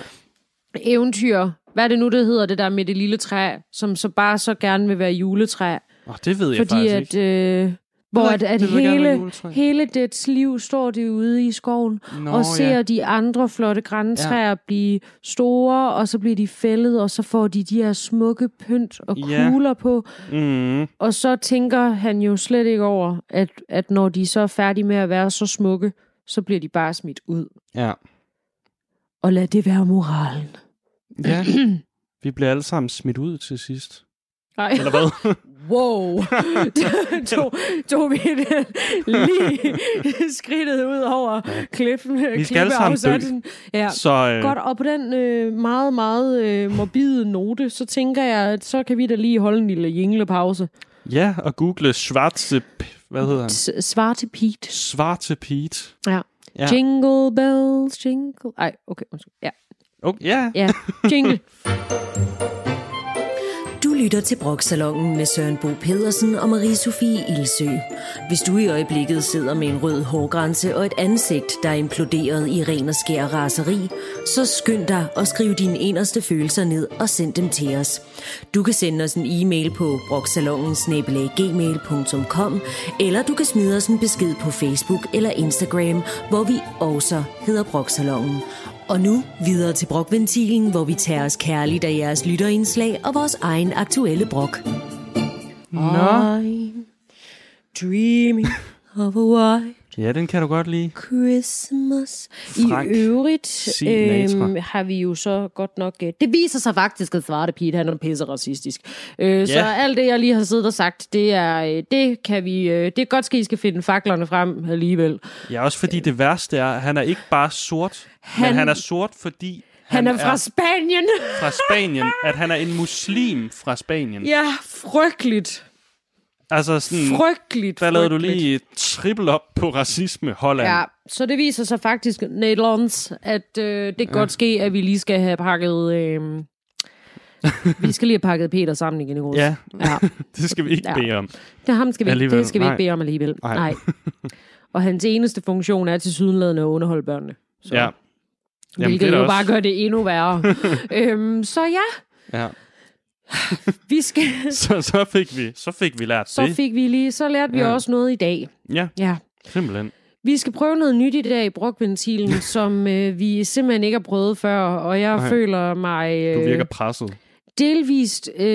eventyr. Hvad er det nu, det hedder, det der med det lille træ, som så bare så gerne vil være juletræ. oh, det ved jeg fordi faktisk at, ikke. øh, hvor at, at det hele, hele dets liv står det ude i skoven, Nå, og ser ja. de andre flotte græntræer ja. blive store, og så bliver de fældet, og så får de de her smukke pynt og Ja. kugler på. Mm, Og så tænker han jo slet ikke over, at, at når de så er færdige med at være så smukke, så bliver de bare smidt ud. ja. Og lad det være moralen. ja. Vi bliver alle sammen smidt ud til sidst. Nej. Eller hvad? Wow. tog, tog vi det lige skridtet ud over klippen. Vi skal alle sammen dø. Ja. Så øh, Godt, og på den øh, meget, meget øh, morbide note, så tænker jeg, at så kan vi da lige holde en lille jinglepause. ja, og google Schwarze... Hvad hedder han? Svarte Pete. Svarte Pete. Ja. Ja. Jingle bells, jingle... Ej, okay. undskyld. Ja, Okay, ja. ja. Jingle. Lytter til Broksalongen med Søren Bo Pedersen og Marie-Sophie Ilsø. Hvis du i øjeblikket sidder med en rød hårgrænse og et ansigt, der er imploderet i ren og skær raseri, så skynd dig at skrive dine inderste følelser ned og send dem til os. Du kan sende os en e-mail på broksalongen eller du kan smide os en besked på Facebook eller Instagram, hvor vi også hedder Broksalongen. Og nu videre til brokventilen, hvor vi tager os kærligt af jeres lytterindslag og vores egen aktuelle brok. Nå. I'm dreaming of a white Ja, den kan du godt lide. Christmas. Frank I øvrigt Sinatra. øhm, har vi jo så godt nok... Øh, det viser sig faktisk, at Svarte Pete han er pisse racistisk. Øh, Så Ja. alt det, jeg lige har siddet og sagt, det er, øh, det kan vi... Øh, det er godt, at I skal finde faklerne frem alligevel. Ja, også fordi det værste er, at han er ikke bare sort, han, men han er sort, fordi Han, han er fra Spanien. fra Spanien. At han er en muslim fra Spanien. ja, frygteligt. Altså sådan, Frygteligt. der lavede du lige triple op på racisme, Holland. Ja, så det viser sig faktisk, Nederlands, at øh, det kan godt ske, at vi lige skal have pakket... Øh, vi skal lige have pakket Peter sammen igen i rådet. ja ja. det skal vi ikke Ja. bede om. Det, ham skal vi, Alligevel. det skal vi Nej. ikke bede om alligevel. Nej. Nej. Og hans eneste funktion er til sydenladende at underholde børnene. Så, Ja. Jamen, hvilket det jo også- bare gør det endnu værre. øhm, så ja, Ja. Vi skal, Så, så, fik vi, så fik vi lært så det. fik vi lige, så lærte vi Ja. også noget i dag. Ja, Ja. simpelthen. Vi skal prøve noget nyt i dag i brokventilen, som øh, vi simpelthen ikke har prøvet før, og jeg Nej. føler mig Du øh, virker presset. delvist... Øh,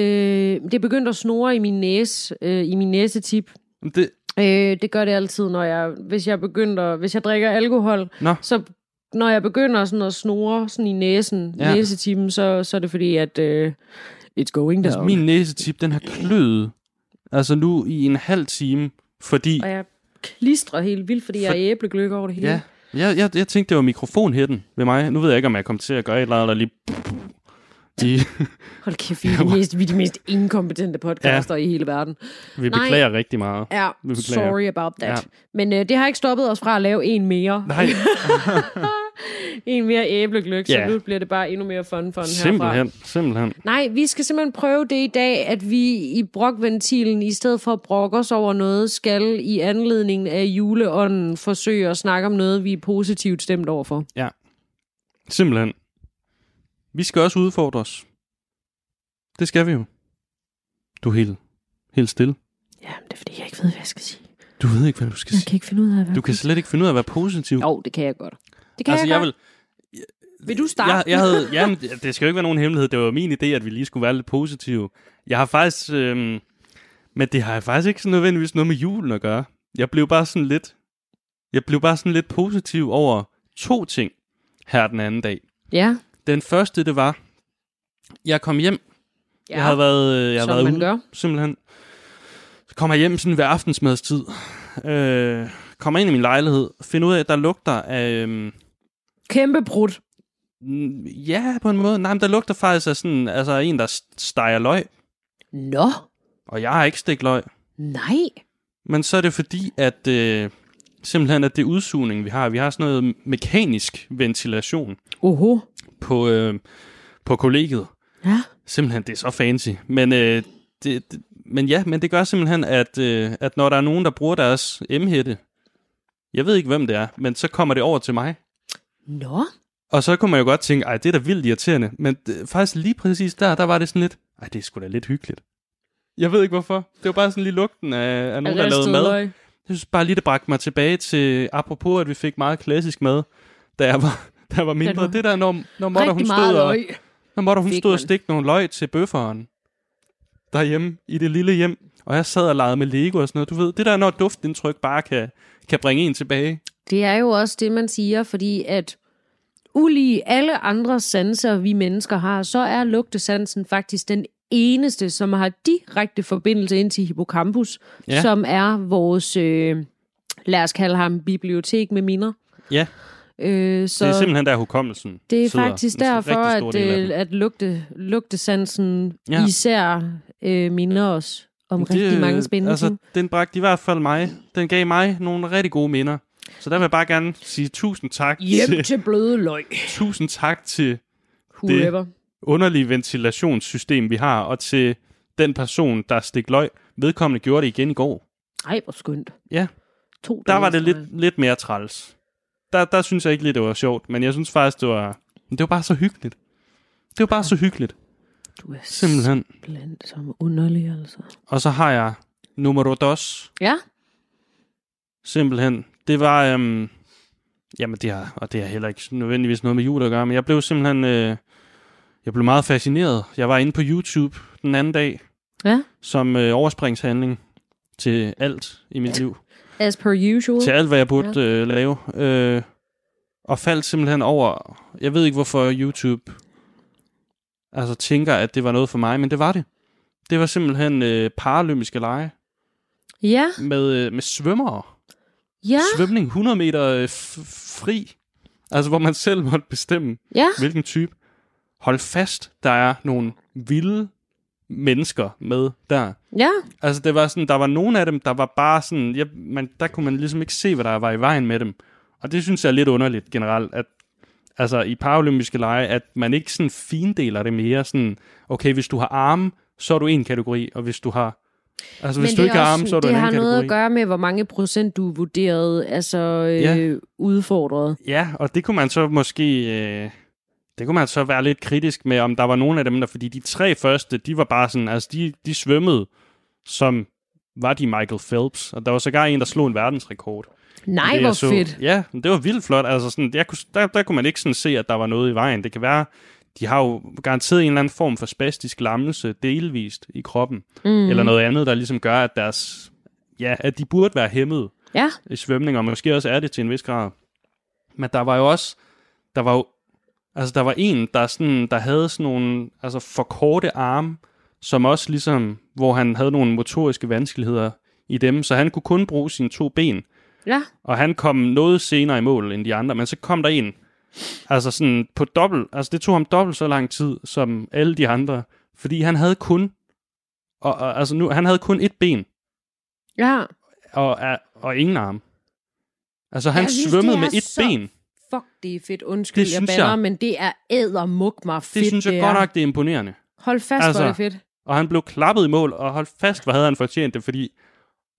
det er begyndt at snore i min næse, øh, i min næsetip. Det, Øh, det gør det altid, når jeg, hvis jeg begynder, hvis jeg drikker alkohol, Nå. så når jeg begynder sådan at snore sådan i næsen, Ja. næsetippen, så, så er det fordi, at øh, it's going altså, down. min næsetip, den har kløet. Altså nu i en halv time, fordi... Og jeg klistrer helt vildt, fordi jeg er æblegløk over det hele. Ja, jeg, jeg, jeg tænkte, det var mikrofonhætten ved mig. Nu ved jeg ikke, om jeg kom til at gøre et eller andet, der lige... De, Hold kæft, vi er, de mest, vi er de mest inkompetente podcaster ja. i hele verden. vi Nej. beklager rigtig meget. Ja, Vi beklager. sorry about that. Ja. Men øh, det har ikke stoppet os fra at lave en mere. Nej, En mere æblegløk, Ja. så nu bliver det bare endnu mere fun fun herfra. simpelthen, simpelthen. Nej, vi skal simpelthen prøve det i dag, at vi i brokventilen, i stedet for at brokke os over noget, skal i anledningen af juleånden forsøge at snakke om noget, vi er positivt stemt overfor. Simpelthen. Vi skal også udfordre os. Det skal vi jo. Du er helt, helt stille. Ja, det er fordi, jeg ikke ved, hvad jeg skal sige. Du ved ikke, hvad du skal Jeg sige. kan ikke finde ud af, hvad Du kan slet ikke finde ud af at være positiv. Jo, det kan jeg godt. Det kan altså, jeg, jeg vil, Vil du starte? jeg, jeg havde, jamen, det skal jo ikke være nogen hemmelighed. Det var min idé, at vi lige skulle være lidt positive. Jeg har faktisk... Øhm, Men det har faktisk ikke sådan nødvendigvis noget med julen at gøre. Jeg blev bare sådan lidt, jeg blev bare sådan lidt positiv over to ting her den anden dag. Ja, Den første, det var, jeg kom hjem. ja. Jeg har været, øh, jeg har været man ude, gør. simpelthen. Så kommer jeg hjem sådan ved aftensmadstid. Øh, kommer ind i min lejlighed, finder ud af, at der lugter af... Øh, Kæmpe brud. Mm, Ja, på en måde. Nej, men der lugter faktisk af sådan, altså en, der steger løg. Nå, Og jeg har ikke stegt løg. nej. Men så er det fordi, at øh, simpelthen at det udsugning, vi har, vi har sådan noget mekanisk ventilation Oho. på, øh, på kollegiet. Ja. Simpelthen, det er så fancy. Men, øh, det, det, men ja, men det gør simpelthen, at, øh, at når der er nogen, der bruger deres M-hætte, jeg ved ikke, hvem det er, men så kommer det over til mig. Nå. Og så kunne man jo godt tænke, ej, det er da vildt irriterende. Men det, faktisk lige præcis der, der var det sådan lidt, ej, det er sgu da lidt hyggeligt. Jeg ved ikke hvorfor. Det var bare sådan lige lugten af, af nogen, der lavede mad. Jeg synes bare lige, det bragte mig tilbage til, apropos, at vi fik meget klassisk mad, da jeg var, da jeg var mindre. var Det der, når, når Motter, hun stod, og, løg. når Motter, hun stod og man. stikte nogle løg til bøfferen derhjemme i det lille hjem. Og jeg sad og legede med Lego og sådan noget. Du ved, det der, når duftindtryk bare kan, kan bringe en tilbage. Det er jo også det, man siger, fordi at ulige alle andre sanser, vi mennesker har, så er lugtesansen faktisk den eneste, som har direkte forbindelse ind til hippocampus, Ja. som er vores, øh, lad os kalde ham, bibliotek med minder. Ja, Øh, så det er simpelthen der hukommelsen det er sidder. faktisk derfor, at, øh, at lugte, lugtesansen ja. især øh, minder os om det, rigtig mange spændende altså, ting. Den bragte i hvert fald mig. Den gav mig nogle rigtig gode minder. Så der vil jeg bare gerne sige tusind tak Hjem til, til bløde løg. tusind tak til Whoever. underlige ventilationssystem, vi har, og til den person, der stik løg. Vedkommende gjorde det igen i går. Ej, hvor skønt. Ja, To der var det lidt, lidt mere træls. Der, der synes jeg ikke lige, det var sjovt, men jeg synes faktisk, det var, det var bare så hyggeligt. Det var bare så hyggeligt, Du er simpelthen. blandt som underlig, altså. Og så har jeg nummer dos, Ja, simpelthen. Det var, øhm, jamen det har, og det har heller ikke nødvendigvis noget med jul at gøre, men jeg blev simpelthen, øh, jeg blev meget fascineret. Jeg var inde på YouTube den anden dag, ja. som øh, overspringshandling til alt i mit liv. As per usual. Til alt, hvad jeg burde ja. øh, lave. Øh, og faldt simpelthen over, jeg ved ikke, hvorfor YouTube altså tænker, at det var noget for mig, men det var det. Det var simpelthen øh, paralympiske lege Ja, med, øh, med svømmere. Ja, svømning 100 meter øh, fri. Altså, hvor man selv måtte bestemme, ja. hvilken type. Hold fast, der er nogle vilde mennesker med der. Ja, Altså, det var sådan, der var nogle af dem, der var bare sådan, ja, man, der kunne man ligesom ikke se, hvad der var i vejen med dem. Og det synes jeg er lidt underligt generelt, at altså i paralympiske lege, at man ikke sådan findeler det mere sådan, okay, hvis du har arme, så er du en kategori, og hvis du har, altså hvis men du ikke har arme, så er du det en har anden noget kategori. at gøre med, hvor mange procent du er vurderet, altså øh, Ja. udfordret. Ja, og det kunne man så måske... Øh, det kunne man så være lidt kritisk med, om der var nogen af dem, der... Fordi de tre første, de var bare sådan... Altså, de, de svømmede, som var de Michael Phelps. Og der var sågar en, der slog en verdensrekord. Nej, Det, hvor så. fedt. Ja, det var vildt flot. Altså, sådan, jeg kunne, der, der kunne man ikke sådan se, at der var noget i vejen. Det kan være... De har jo garanteret en eller anden form for spastisk lammelse delvist i kroppen. Mm. Eller noget andet, der ligesom gør, at deres... Ja, at de burde være hæmmet Ja, i svømning, og måske også er det til en vis grad. Men der var jo også, der var jo, altså der var en, der, sådan, der havde sådan nogle, altså for korte arme, som også ligesom, hvor han havde nogle motoriske vanskeligheder i dem, så han kunne kun bruge sine to ben, ja. og han kom noget senere i mål end de andre, men så kom der en, altså sådan på dobbelt, altså det tog ham dobbelt så lang tid som alle de andre, fordi han havde kun, og, og altså nu, han havde kun et ben, Ja, og, og, ingen arm. Altså han Jeg synes, svømmede det med et så ben. fuck, det er fedt. Undskyld, Det jeg synes bander, jeg. men det er ædermuk mig fedt, Det synes jeg det godt nok, det er imponerende. Hold fast, Altså, hvor er det fedt. Og han blev klappet i mål, og hold fast, hvad havde han fortjent det, fordi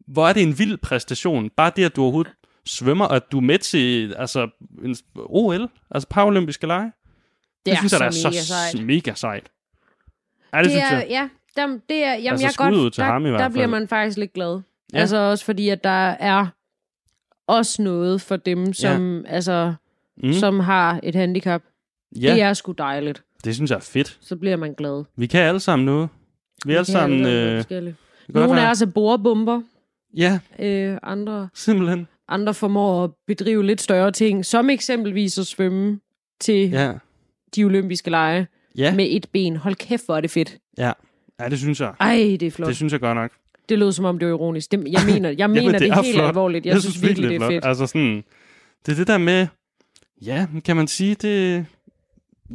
hvor er det en vild præstation. Bare det, at du overhovedet svømmer, og at du er med til altså, en OL, altså paralympiske lege. Det, er synes jeg, der er så sejt. mega sejt. Ja, det, Det synes er, jeg. ja, der, det er, jamen Altså, jeg godt, til der, ham i hvert der bliver fald. man faktisk lidt glad. Ja. Altså også fordi, at der er også noget for dem, som, ja. altså, Mm. som har et handicap. Ja, Det er sgu dejligt. det synes jeg er fedt. Så bliver man glad. Vi kan alle sammen noget. Vi er alle sammen... alle Øh. Det Nogle af os er borebomber. Ja, Øh, andre, simpelthen. Andre formår at bedrive lidt større ting, som eksempelvis at svømme til ja. De olympiske lege Ja. med et ben. Hold kæft, hvor er det fedt. ja. Ja, det synes jeg. Ej, det er flot. Det Det, synes jeg godt nok. det lød som om, det var ironisk. Det, jeg mener, jeg mener Jamen, det, er helt flot. alvorligt. Jeg, jeg synes virkelig, det er flot. fedt. Altså sådan, det er det der med, ja, kan man sige, det,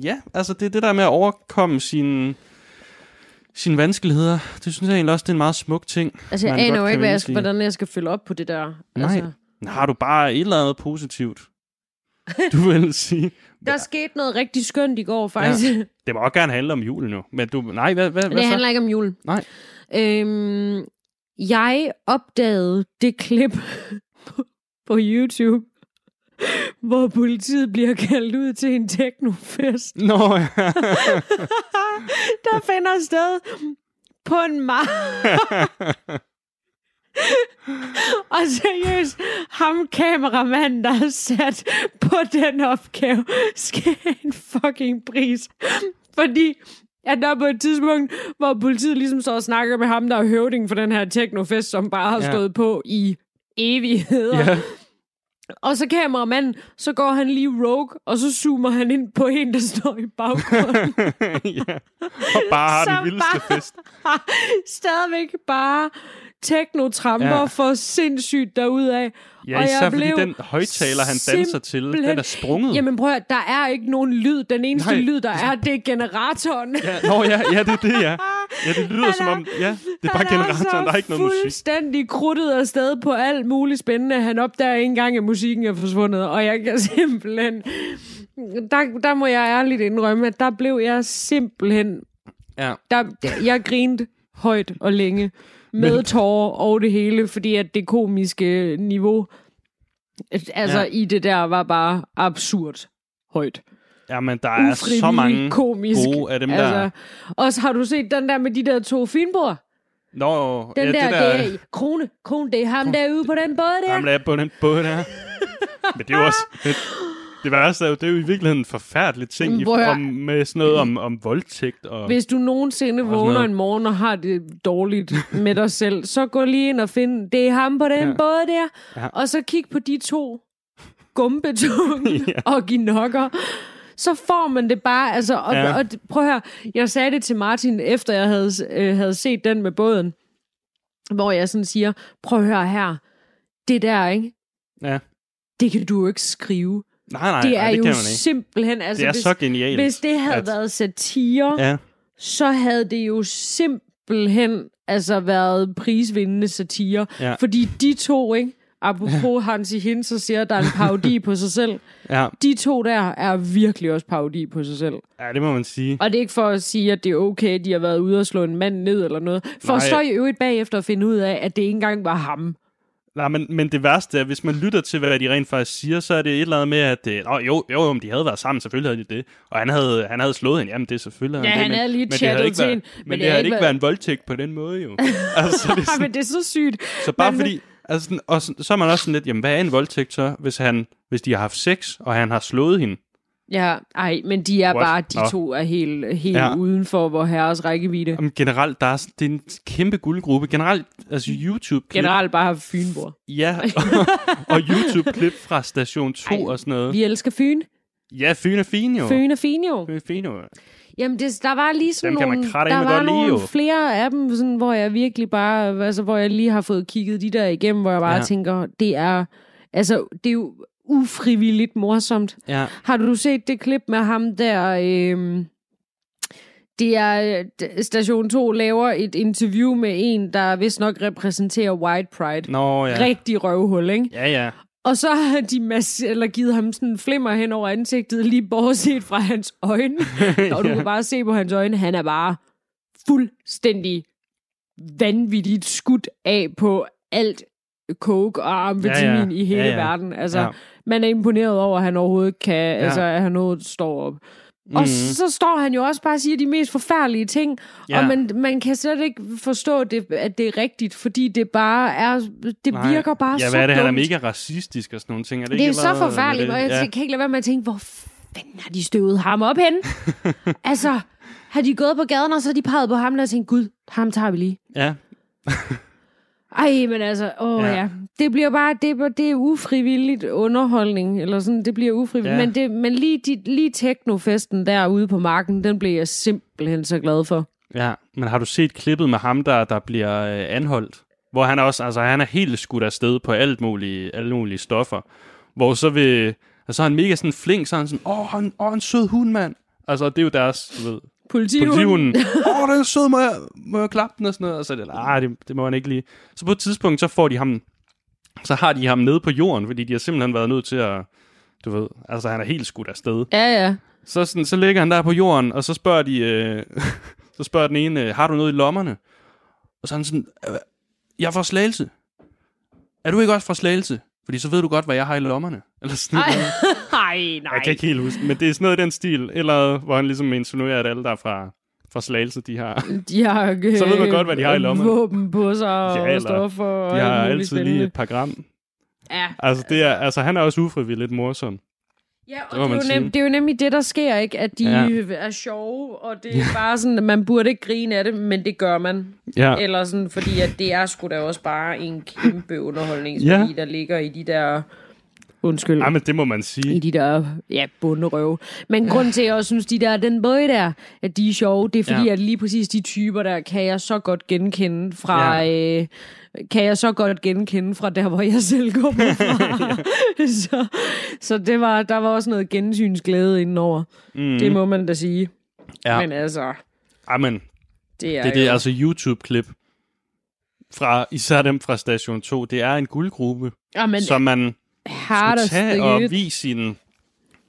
ja, altså det er det der med at overkomme sine, sine vanskeligheder. Det synes jeg egentlig også, det er en meget smuk ting. Altså, jeg aner jo ikke, hvad jeg skal, hvordan jeg skal følge op på det der. Nej. Altså, Har du bare et eller andet positivt, du vil sige? der skete noget rigtig skønt i går, faktisk. Ja. Det må også gerne handle om julen nu. Men du, nej, hvad, hvad, hvad det så? handler ikke om jul. Nej. Øhm, jeg opdagede det klip på, på YouTube, hvor politiet bliver kaldt ud til en teknofest, Nå, ja. der finder sted på en mar. Og seriøst, ham kameramanden, der er sat på den opgave, skal en fucking pris. Fordi at der er på et tidspunkt, hvor politiet ligesom står og snakker med ham, der er høvding for den her teknofest, som bare har Ja. stået på i evigheder. ja. Og så kameramanden, så går han lige rogue, og så zoomer han ind på en, der står i baggrunden. ja. Og bare har den vildeste bare- fest. Stadigvæk bare teknotramper Ja. for sindssygt derudad. Ja, Og jeg især fordi blev den højtaler, han danser til, den er sprunget. Jamen prøv at, der er ikke nogen lyd. Den eneste Nej. Lyd, der er, det er generatoren. Ja, nå, ja, ja, det er det, ja. Ja, det lyder Han som er- om, ja, det er bare generatoren, der er ikke noget musik. fuldstændig krudtet afsted på alt muligt spændende. Han opdager ikke engang, at musikken er forsvundet. Og jeg kan simpelthen... Der, der må jeg ærligt indrømme, at der blev jeg simpelthen... Ja. Der, jeg grinte højt og længe. Med tårer og det hele, fordi at det komiske niveau altså Ja. i det der var bare absurd højt. ja, men der er så mange komisk. gode af dem der. Altså, også har du set den der med de der to finbord? Nå, Den ja, der, det der, det er Krone, Krone, det er ham derude på den båd der. Jamen, der er på den båd der. Men det er jo også... Det, værste er jo, det er jo i virkeligheden en forfærdelig ting i, om, med sådan noget om, om voldtægt. Og, Hvis du nogensinde sådan vågner en morgen og har det dårligt med dig selv, så gå lige ind og find, det er ham på den Ja. båd der, Ja. og så kig på de to gumbetunge Ja. og ginokker. Så får man det bare, altså, og, Ja. ja. og prøv her, jeg sagde det til Martin, efter jeg havde, øh, havde set den med båden, hvor jeg sådan siger, prøv at høre her, det der, ikke? Ja. Det kan du jo ikke skrive. Nej, nej, det nej, er det jo kan man ikke. simpelthen, altså Det er hvis, så genialt. hvis det havde at- været satire, Ja, så havde det jo simpelthen altså været prisvindende satire. Ja. Fordi de to, ikke? Apropos Hansi Hinz, så siger, at der er en parodi på sig selv. ja, De to der er virkelig også parodi på sig selv. ja, det må man sige. Og det er ikke for at sige, at det er okay, de har været ude og slå en mand ned eller noget. For Nej. så i øvrigt bagefter at finde ud af, at det ikke engang var ham. Nej, men, men det værste er, hvis man lytter til, hvad de rent faktisk siger, så er det et eller andet med, at øh, nå, jo, jo, jo, men de havde været sammen, selvfølgelig havde de det. Og han havde, han havde slået hende, jamen det er selvfølgelig. Ja, det, han men, havde lige men det chattet ikke til været, hende, Men, men det, det havde ikke været- været en voldtægt på den måde, jo. altså, det er sådan, men det er så sygt. så bare men- fordi, altså, og så, så er man også sådan lidt, jamen hvad er en voldtægt så, hvis, han, hvis de har haft sex, og han har slået hende? Ja, ej, men de er What? bare, de Nå. to er helt, helt Ja. uden for vor herres rækkevidde. Jamen, generelt, der er, det er en kæmpe guldgruppe. Generelt, altså YouTube-klip. Generelt bare Fynborg. Ja, og, og YouTube-klip fra Station 2 Ej, og sådan noget. Vi elsker Fyn. Ja, Fyn er fin jo. Fyn er fin jo. Fyn er fin jo. Jamen, det, der var lige sådan nogle, der var lide, nogle jo. flere af dem, sådan, hvor jeg virkelig bare, altså hvor jeg lige har fået kigget de der igennem, hvor jeg bare ja. tænker, det er, altså, det er jo ufrivilligt morsomt. Ja. Har du set det klip med ham der, øhm, det er, øh, Station 2 laver et interview med en, der vist nok repræsenterer White Pride. Nå, ja. Rigtig røvhul, ikke? Ja, ja. Og så har de masse, eller givet ham sådan en flimmer hen over ansigtet, lige bortset fra hans øjne. Og du kan bare se på hans øjne, han er bare fuldstændig vanvittigt skudt af på alt coke og amfetamin Ja, ja. i hele Ja, ja. verden. Altså, Ja. Man er imponeret over, at han overhovedet kan, ja. altså, at han overhovedet står op. Mm. Og Mhm. så står han jo også bare og siger de mest forfærdelige ting, Ja. og man, man kan slet ikke forstå, det, at det er rigtigt, fordi det bare er, det Nej. virker bare ja, så hvad er det? Han er dumt. mega racistisk og sådan nogle ting. Er det, Det er ikke så forfærdeligt, og jeg det? kan ikke lade være med at tænke, hvor fanden har de støvet ham op hen? altså, har de gået på gaden, og så har de peget på ham, og tænkt, gud, ham tager vi lige. Ja. Ej, men altså, åh Ja. ja. Det bliver bare, det, det er ufrivilligt underholdning, eller sådan, det bliver ufrivilligt. Ja. Men, det, men lige, de, lige teknofesten derude på marken, den blev jeg simpelthen så glad for. Ja, men har du set klippet med ham, der, der bliver øh, anholdt? Hvor han også, altså han er helt skudt afsted på alt mulige, alle mulige stoffer. Hvor så vil, altså han mega sådan flink, så er han sådan, åh, han, åh, en sød hund, mand. Altså, det er jo deres, du ved, Politihunden. politihunden. Åh, den er sød, må jeg, må jeg klappe den og sådan noget? Og så er det, nej, det, det må han ikke lige. Så på et tidspunkt, så får de ham, så har de ham nede på jorden, fordi de har simpelthen været nødt til at, du ved, altså han er helt skudt afsted. Ja, ja. Så, sådan, så ligger han der på jorden, og så spørger de, øh, så spørger den ene, har du noget i lommerne? Og så er han sådan, "Øh, jeg er fra Slagelse. Er du ikke også fra Slagelse? Fordi så ved du godt, hvad jeg har i lommerne. Eller sådan noget. Ej nej. Jeg kan ikke helt huske, men det er sådan noget i den stil. Eller hvor han ligesom insinuerer, at alle, der er fra, fra Slagelse, de har, De har øh, Så ved man godt, hvad de har i lommerne. Våben på sig og Ja, stoffer og de har altid lige spændende. et par gram. Ja, Altså, det er, altså han er også ufrivilligt morsom. Ja, og Det det, er jo nem, det er jo nemlig det, der sker, ikke? At de Ja. ja. er sjove, og det er bare sådan, at man burde ikke grine af det, men det gør man. Ja, Eller sådan, fordi at det er sgu da også bare en kæmpe underholdningsværdi, Ja. der ligger i de der... Undskyld. Ej, men det må man I sige. de der, ja, bunderøve. Men grunden til, at jeg også synes, de der, den bøje der, at de er sjove, det er fordi, Ja. at lige præcis de typer der, kan jeg så godt genkende fra... Ja. Øh, kan jeg så godt genkende fra der, hvor jeg selv kommer fra. så, så det var, der var også noget gensynsglæde indenover. Mm. Det må man da sige. Ja. Men altså, Ej, men det er, Det er det, jo... altså YouTube-klip fra, især dem fra Station 2, det er en guldgruppe, ja, men som man skulle tage og vise sin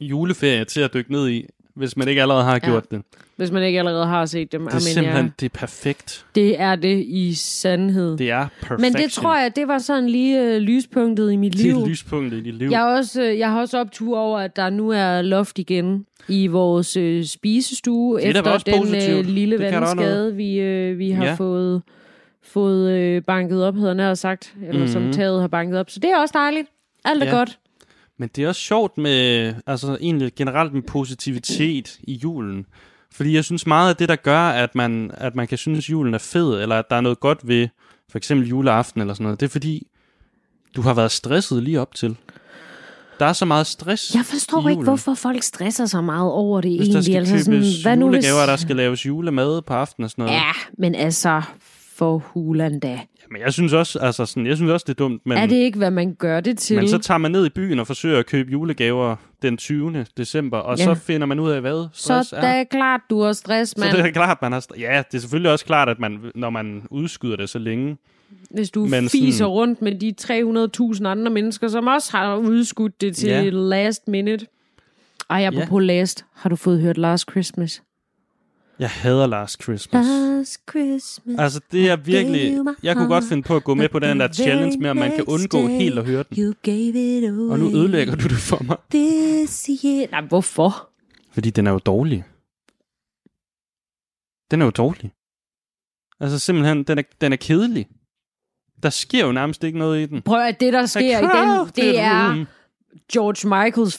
juleferie til at dykke ned i, hvis man ikke allerede har gjort det. Hvis man ikke allerede har set dem. Det er Amen, simpelthen, ja. det er perfekt. det er det i sandhed. Det er perfekt. Men det tror jeg, det var sådan lige øh, lyspunktet i mit det liv. er lyspunktet i dit liv. Jeg, er også, øh, jeg har også optur over, at der nu er loft igen i vores øh, spisestue, Det er efter den positivt. øh, lille Det der også vandskade, vi, øh, vi har Ja. fået, fået øh, banket op, hedder nær sagt, eller mm-hmm. som taget har banket op. Så det er også dejligt. Alt er Ja. godt. Men det er også sjovt med, altså egentlig generelt med positivitet i julen. Fordi jeg synes meget af det, der gør, at man, at man kan synes, julen er fed, eller at der er noget godt ved for eksempel juleaften eller sådan noget, det er fordi, du har været stresset lige op til. Der er så meget stress Jeg forstår ikke, hvorfor folk stresser så meget over det Hvis der egentlig. skal altså købes sådan, hvad nu hvis... julegaver, der skal laves julemad på aftenen og sådan noget. Ja, men altså, for hulan da. Men jeg synes også, altså sådan, jeg synes også, det er dumt, men, Er det ikke, hvad man gør det til? men så tager man ned i byen og forsøger at købe julegaver den 20. december, og Ja. så finder man ud af, hvad stress så er. det er klart, du har stress, Så mand. det er klart, man har... st- Ja, det er selvfølgelig også klart, at man, når man udskyder det så længe... Hvis du Men fiser sådan- rundt med de 300.000 andre mennesker, som også har udskudt det til Ja. last minute. Ej, apropos ja. last, har du fået hørt Last Christmas? Jeg hader Last Christmas. Last Christmas. Altså, det er virkelig... Jeg kunne godt finde på at gå med på den der challenge med, om man kan undgå helt at høre den. Og nu ødelægger du det for mig. Nej, hvorfor? Fordi den er jo dårlig. Den er jo dårlig. Altså simpelthen, den er, den er kedelig. Der sker jo nærmest ikke noget i den. Prøv at det, der sker i den, det er George Michaels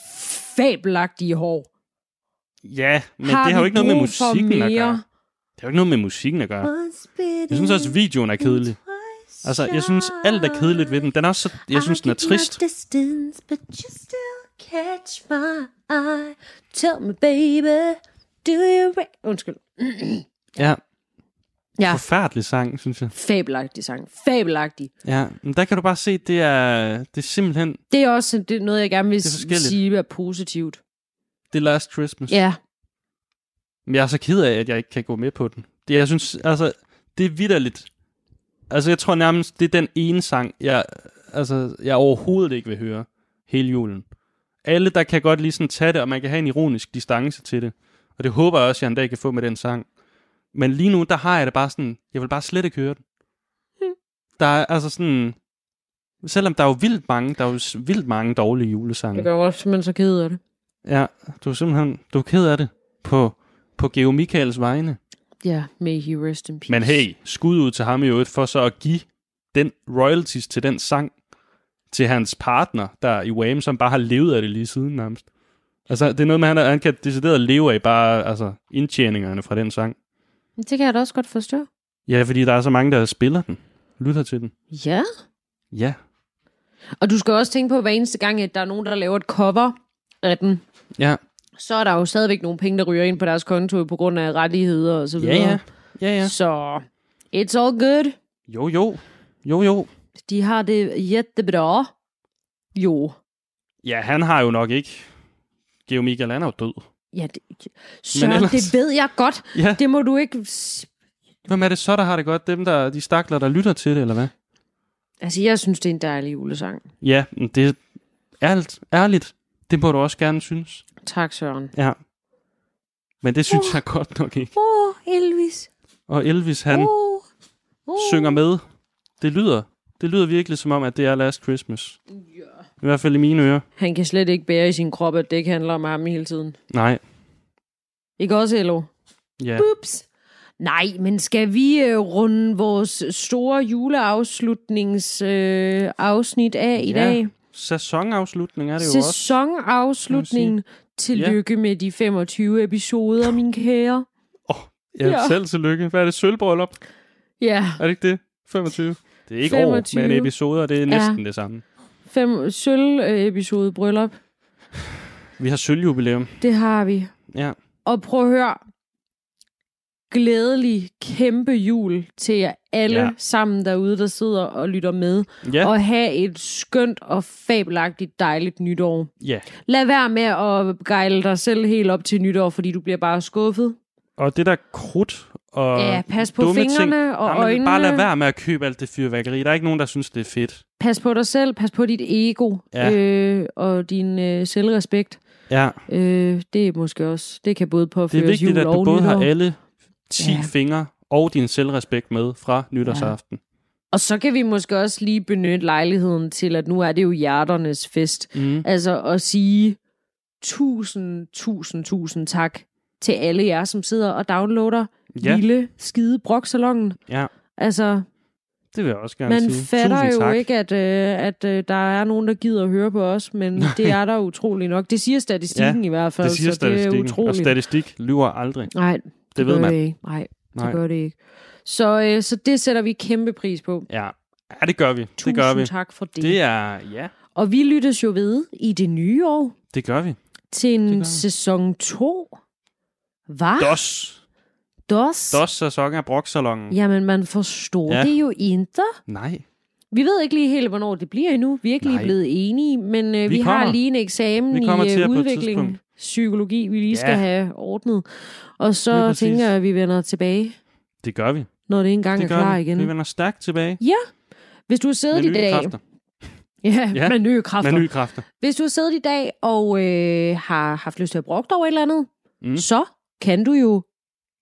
fabelagtige hår. Ja, men har det har jo ikke noget med musikken at gøre. Det har jo ikke noget med musikken at gøre. Jeg synes også, at videoen er kedelig. Altså, jeg synes, alt er kedeligt ved den. Den er også så, jeg synes, den er trist. distance, but you still catch my eye. Tell me, baby, do you Undskyld. Ja, Ja, forfærdelig sang, synes jeg. fabelagtig sang. Fabelagtig. Ja, men der kan du bare se, det er, det er simpelthen Det er også det er noget, jeg gerne vil sige er positivt. The Last Christmas. Ja, Men jeg er så ked af, at jeg ikke kan gå med på den. Det, jeg synes, altså, det er vidderligt. Altså, jeg tror nærmest, det er den ene sang, jeg, altså, jeg overhovedet ikke vil høre hele julen. Alle, der kan godt lige sådan tage det, og man kan have en ironisk distance til det. Og det håber jeg også, jeg en dag kan få med den sang. Men lige nu, der har jeg det bare sådan, jeg vil bare slet ikke høre den. Der er altså sådan, selvom der er jo vildt mange, der er jo vildt mange dårlige julesange. jeg gør også simpelthen så ked af det. Ja, du er simpelthen, du er ked af det på, på Geo Michaels vegne. Ja, may he rest in peace. Men hey, skud ud til ham i øvrigt for så at give den royalties til den sang til hans partner der i Wham, som bare har levet af det lige siden nærmest. Altså, det er noget med, at han, han kan decideret leve af bare altså, indtjeningerne fra den sang. Det kan jeg da også godt forstå. Ja, fordi der er så mange, der spiller den lytter til den. Ja. Ja. Og du skal også tænke på, hver eneste gang, at der er nogen, der laver et cover af den, Ja. så er der jo stadigvæk nogle penge, der ryger ind på deres konto på grund af rettigheder og så videre. Ja, ja. Ja, ja. Så it's all good. Jo, jo. Jo, jo. De har det jättebra. Jo. Ja, han har jo nok ikke. Geo Michael, han er jo død. Ja, det, Søren, ellers- det ved jeg godt. Ja. Det må du ikke... Hvem er det så, der har det godt? Dem, der, de stakler, der lytter til det, eller hvad? Altså, jeg synes, det er en dejlig julesang. Ja, men det er ærligt. ærligt. Det må du også gerne synes. Tak, Søren. Ja. Men det synes jeg godt nok ikke. Åh, oh, Elvis. Og Elvis, han Åh. Åh. synger med. Det lyder. Det lyder virkelig som om, at det er Last Christmas. I hvert fald i mine ører. Han kan slet ikke bære i sin krop, at det ikke handler om ham hele tiden. Nej. Ikke også, Elo? Ja. Ups. Nej, men skal vi øh, runde vores store juleafslutningsafsnit øh, afsnit af i Ja, dag? Sæsonafslutning er det jo også. Sæsonafslutning. Tillykke med de 25 episoder, min kære. Ja, Ja. selv tillykke. Hvad er det? Sølvbrøllup? Ja, Er det ikke det? 25? Det er ikke 25. år, men episoder, det er næsten det samme. fem sølv-episode bryllup. Vi har sølvjubilæum. Det har vi. Ja. Og prøv at høre. Glædelig kæmpe jul til jer alle Ja. sammen derude, der sidder og lytter med. Ja. Og have et skønt og fabelagtigt dejligt nytår. Ja. Lad være med at gejle dig selv helt op til nytår, fordi du bliver bare skuffet. Og det der krudt og Ja, pas på dumme fingrene ting. og Jamen, øjnene. Bare lad være med at købe alt det fyrværkeri. Der er ikke nogen, der synes, det er fedt. Pas på dig selv, pas på dit ego Ja. øh, og din øh, selvrespekt. Ja, Øh, det er måske også, det kan både det påføres er vigtigt, jul at du og både nytår. har alle 10 Ja. fingre og din selvrespekt med fra nytårsaften. Og så kan vi måske også lige benytte lejligheden til, at nu er det jo hjerternes fest. Mm. Altså at sige tusind, tusind, tusind tak til alle jer, som sidder og downloader Ja. lille skide broksalongen. Ja, Altså, det vil jeg også gerne man sige. fatter Tusind jo tak. ikke, at, øh, at øh, der er nogen, der gider at høre på os, men det er der utrolig nok. Det siger statistikken Ja, i hvert fald, Det siger så det er statistikken. Og utroligt. statistik lyver aldrig. Nej, det, Det ved man. det ikke. Nej, det Nej. gør det ikke. Så, øh, så det sætter vi kæmpe pris på. Ja. ja, det gør vi. Tusind det gør vi. tak for det. Det er, ja, Og vi lyttes jo ved i det nye år det gør vi. til en vi. sæson 2. Hvad? Dos. Dos? Dos sæson af Broksalongen. Jamen, man forstår Ja. det jo ikke. Nej. Vi ved ikke lige helt, hvornår det bliver endnu. Vi er ikke lige Nej. blevet enige, men øh, vi, Vi kommer. har lige en eksamen i øh, udvikling. Psykologi, vi lige skal Ja. have ordnet. Og så tænker jeg, at vi vender tilbage, Det gør vi. når det engang Det er klar vi. igen. Vi vender stærkt tilbage. Hvis du har siddet i dag... kræfter. Ja, Ja, med nye kræfter. Med nye kræfter. Hvis du har siddet i dag og øh, har haft lyst til at brokke dig over et eller andet, mm. så kan du jo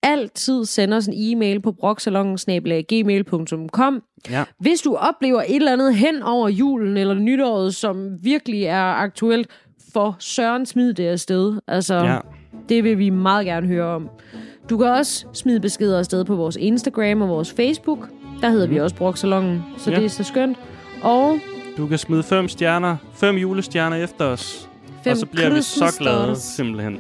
altid sende os en e-mail på broksalongen.gmail.com. Ja. Hvis du oplever et eller andet hen over julen eller nytåret, som virkelig er aktuelt, for Søren smid det afsted. Altså, Ja. det vil vi meget gerne høre om. Du kan også smide beskeder afsted på vores Instagram og vores Facebook. Der hedder mm. vi også Broksalongen, så Ja. det er så skønt. Og Du kan smide fem stjerner, fem julestjerner efter os. fem og så bliver vi så glade, stars. simpelthen.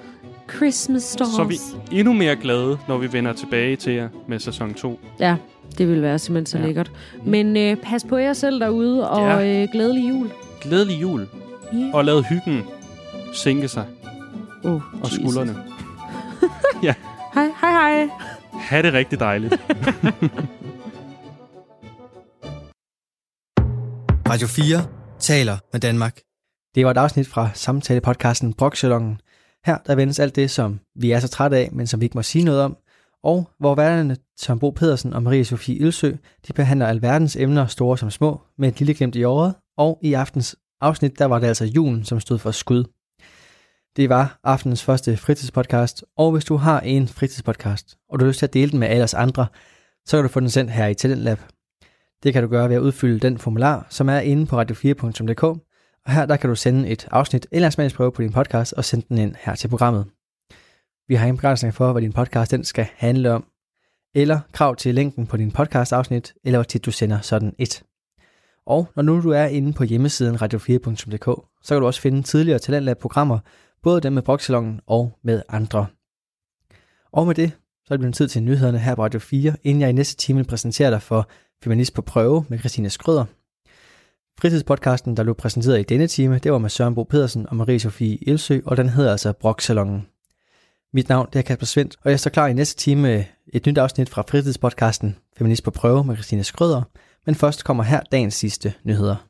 Christmas stars. Så er vi endnu mere glade, når vi vender tilbage til jer med sæson 2. Ja, det vil være simpelthen så Ja. lækkert. Men øh, pas på jer selv derude, og Ja. øh, glædelig jul. Glædelig jul. Ja. Og lad hyggen sænke sig. Oh, Og skuldrene. Hej, hej, hej. Ha' det rigtig dejligt. Radio 4 taler med Danmark. Det var et afsnit fra samtale-podcasten Broksalongen. Her der vendes alt det, som vi er så trætte af, men som vi ikke må sige noget om. Og hvor værterne Tom Bo Pedersen og Marie Sofie Ilsø, de behandler alverdens emner, store som små, med et lille glimt i året. Og i aftens afsnit, der var det altså julen, som stod for skud. Det var aftenens første fritidspodcast, og hvis du har en fritidspodcast, og du har lyst til at dele den med alle os andre, så kan du få den sendt her i Talentlab. Det kan du gøre ved at udfylde den formular, som er inde på radio4.dk, og her der kan du sende et afsnit eller en smagsprøve på din podcast og sende den ind her til programmet. Vi har ingen begrænsning for, hvad din podcast den skal handle om, eller krav til linken på din podcast afsnit, eller hvor tit du sender sådan et. Og når nu du er inde på hjemmesiden radio4.dk, så kan du også finde tidligere Talentlab-programmer, både dem med Broksalongen og med andre. Og med det, så er det blevet tid til nyhederne her på Radio 4, inden jeg i næste time præsenterer dig for Feminist på prøve med Christine Skrøder. Fritidspodcasten, der blev præsenteret i denne time, det var med Søren Bo Pedersen og Marie-Sophie Ilsø, og den hedder altså Broksalongen. Mit navn det er Kasper Svendt, og jeg står klar i næste time et nyt afsnit fra fritidspodcasten Feminist på prøve med Christine Skrøder, men først kommer her dagens sidste nyheder.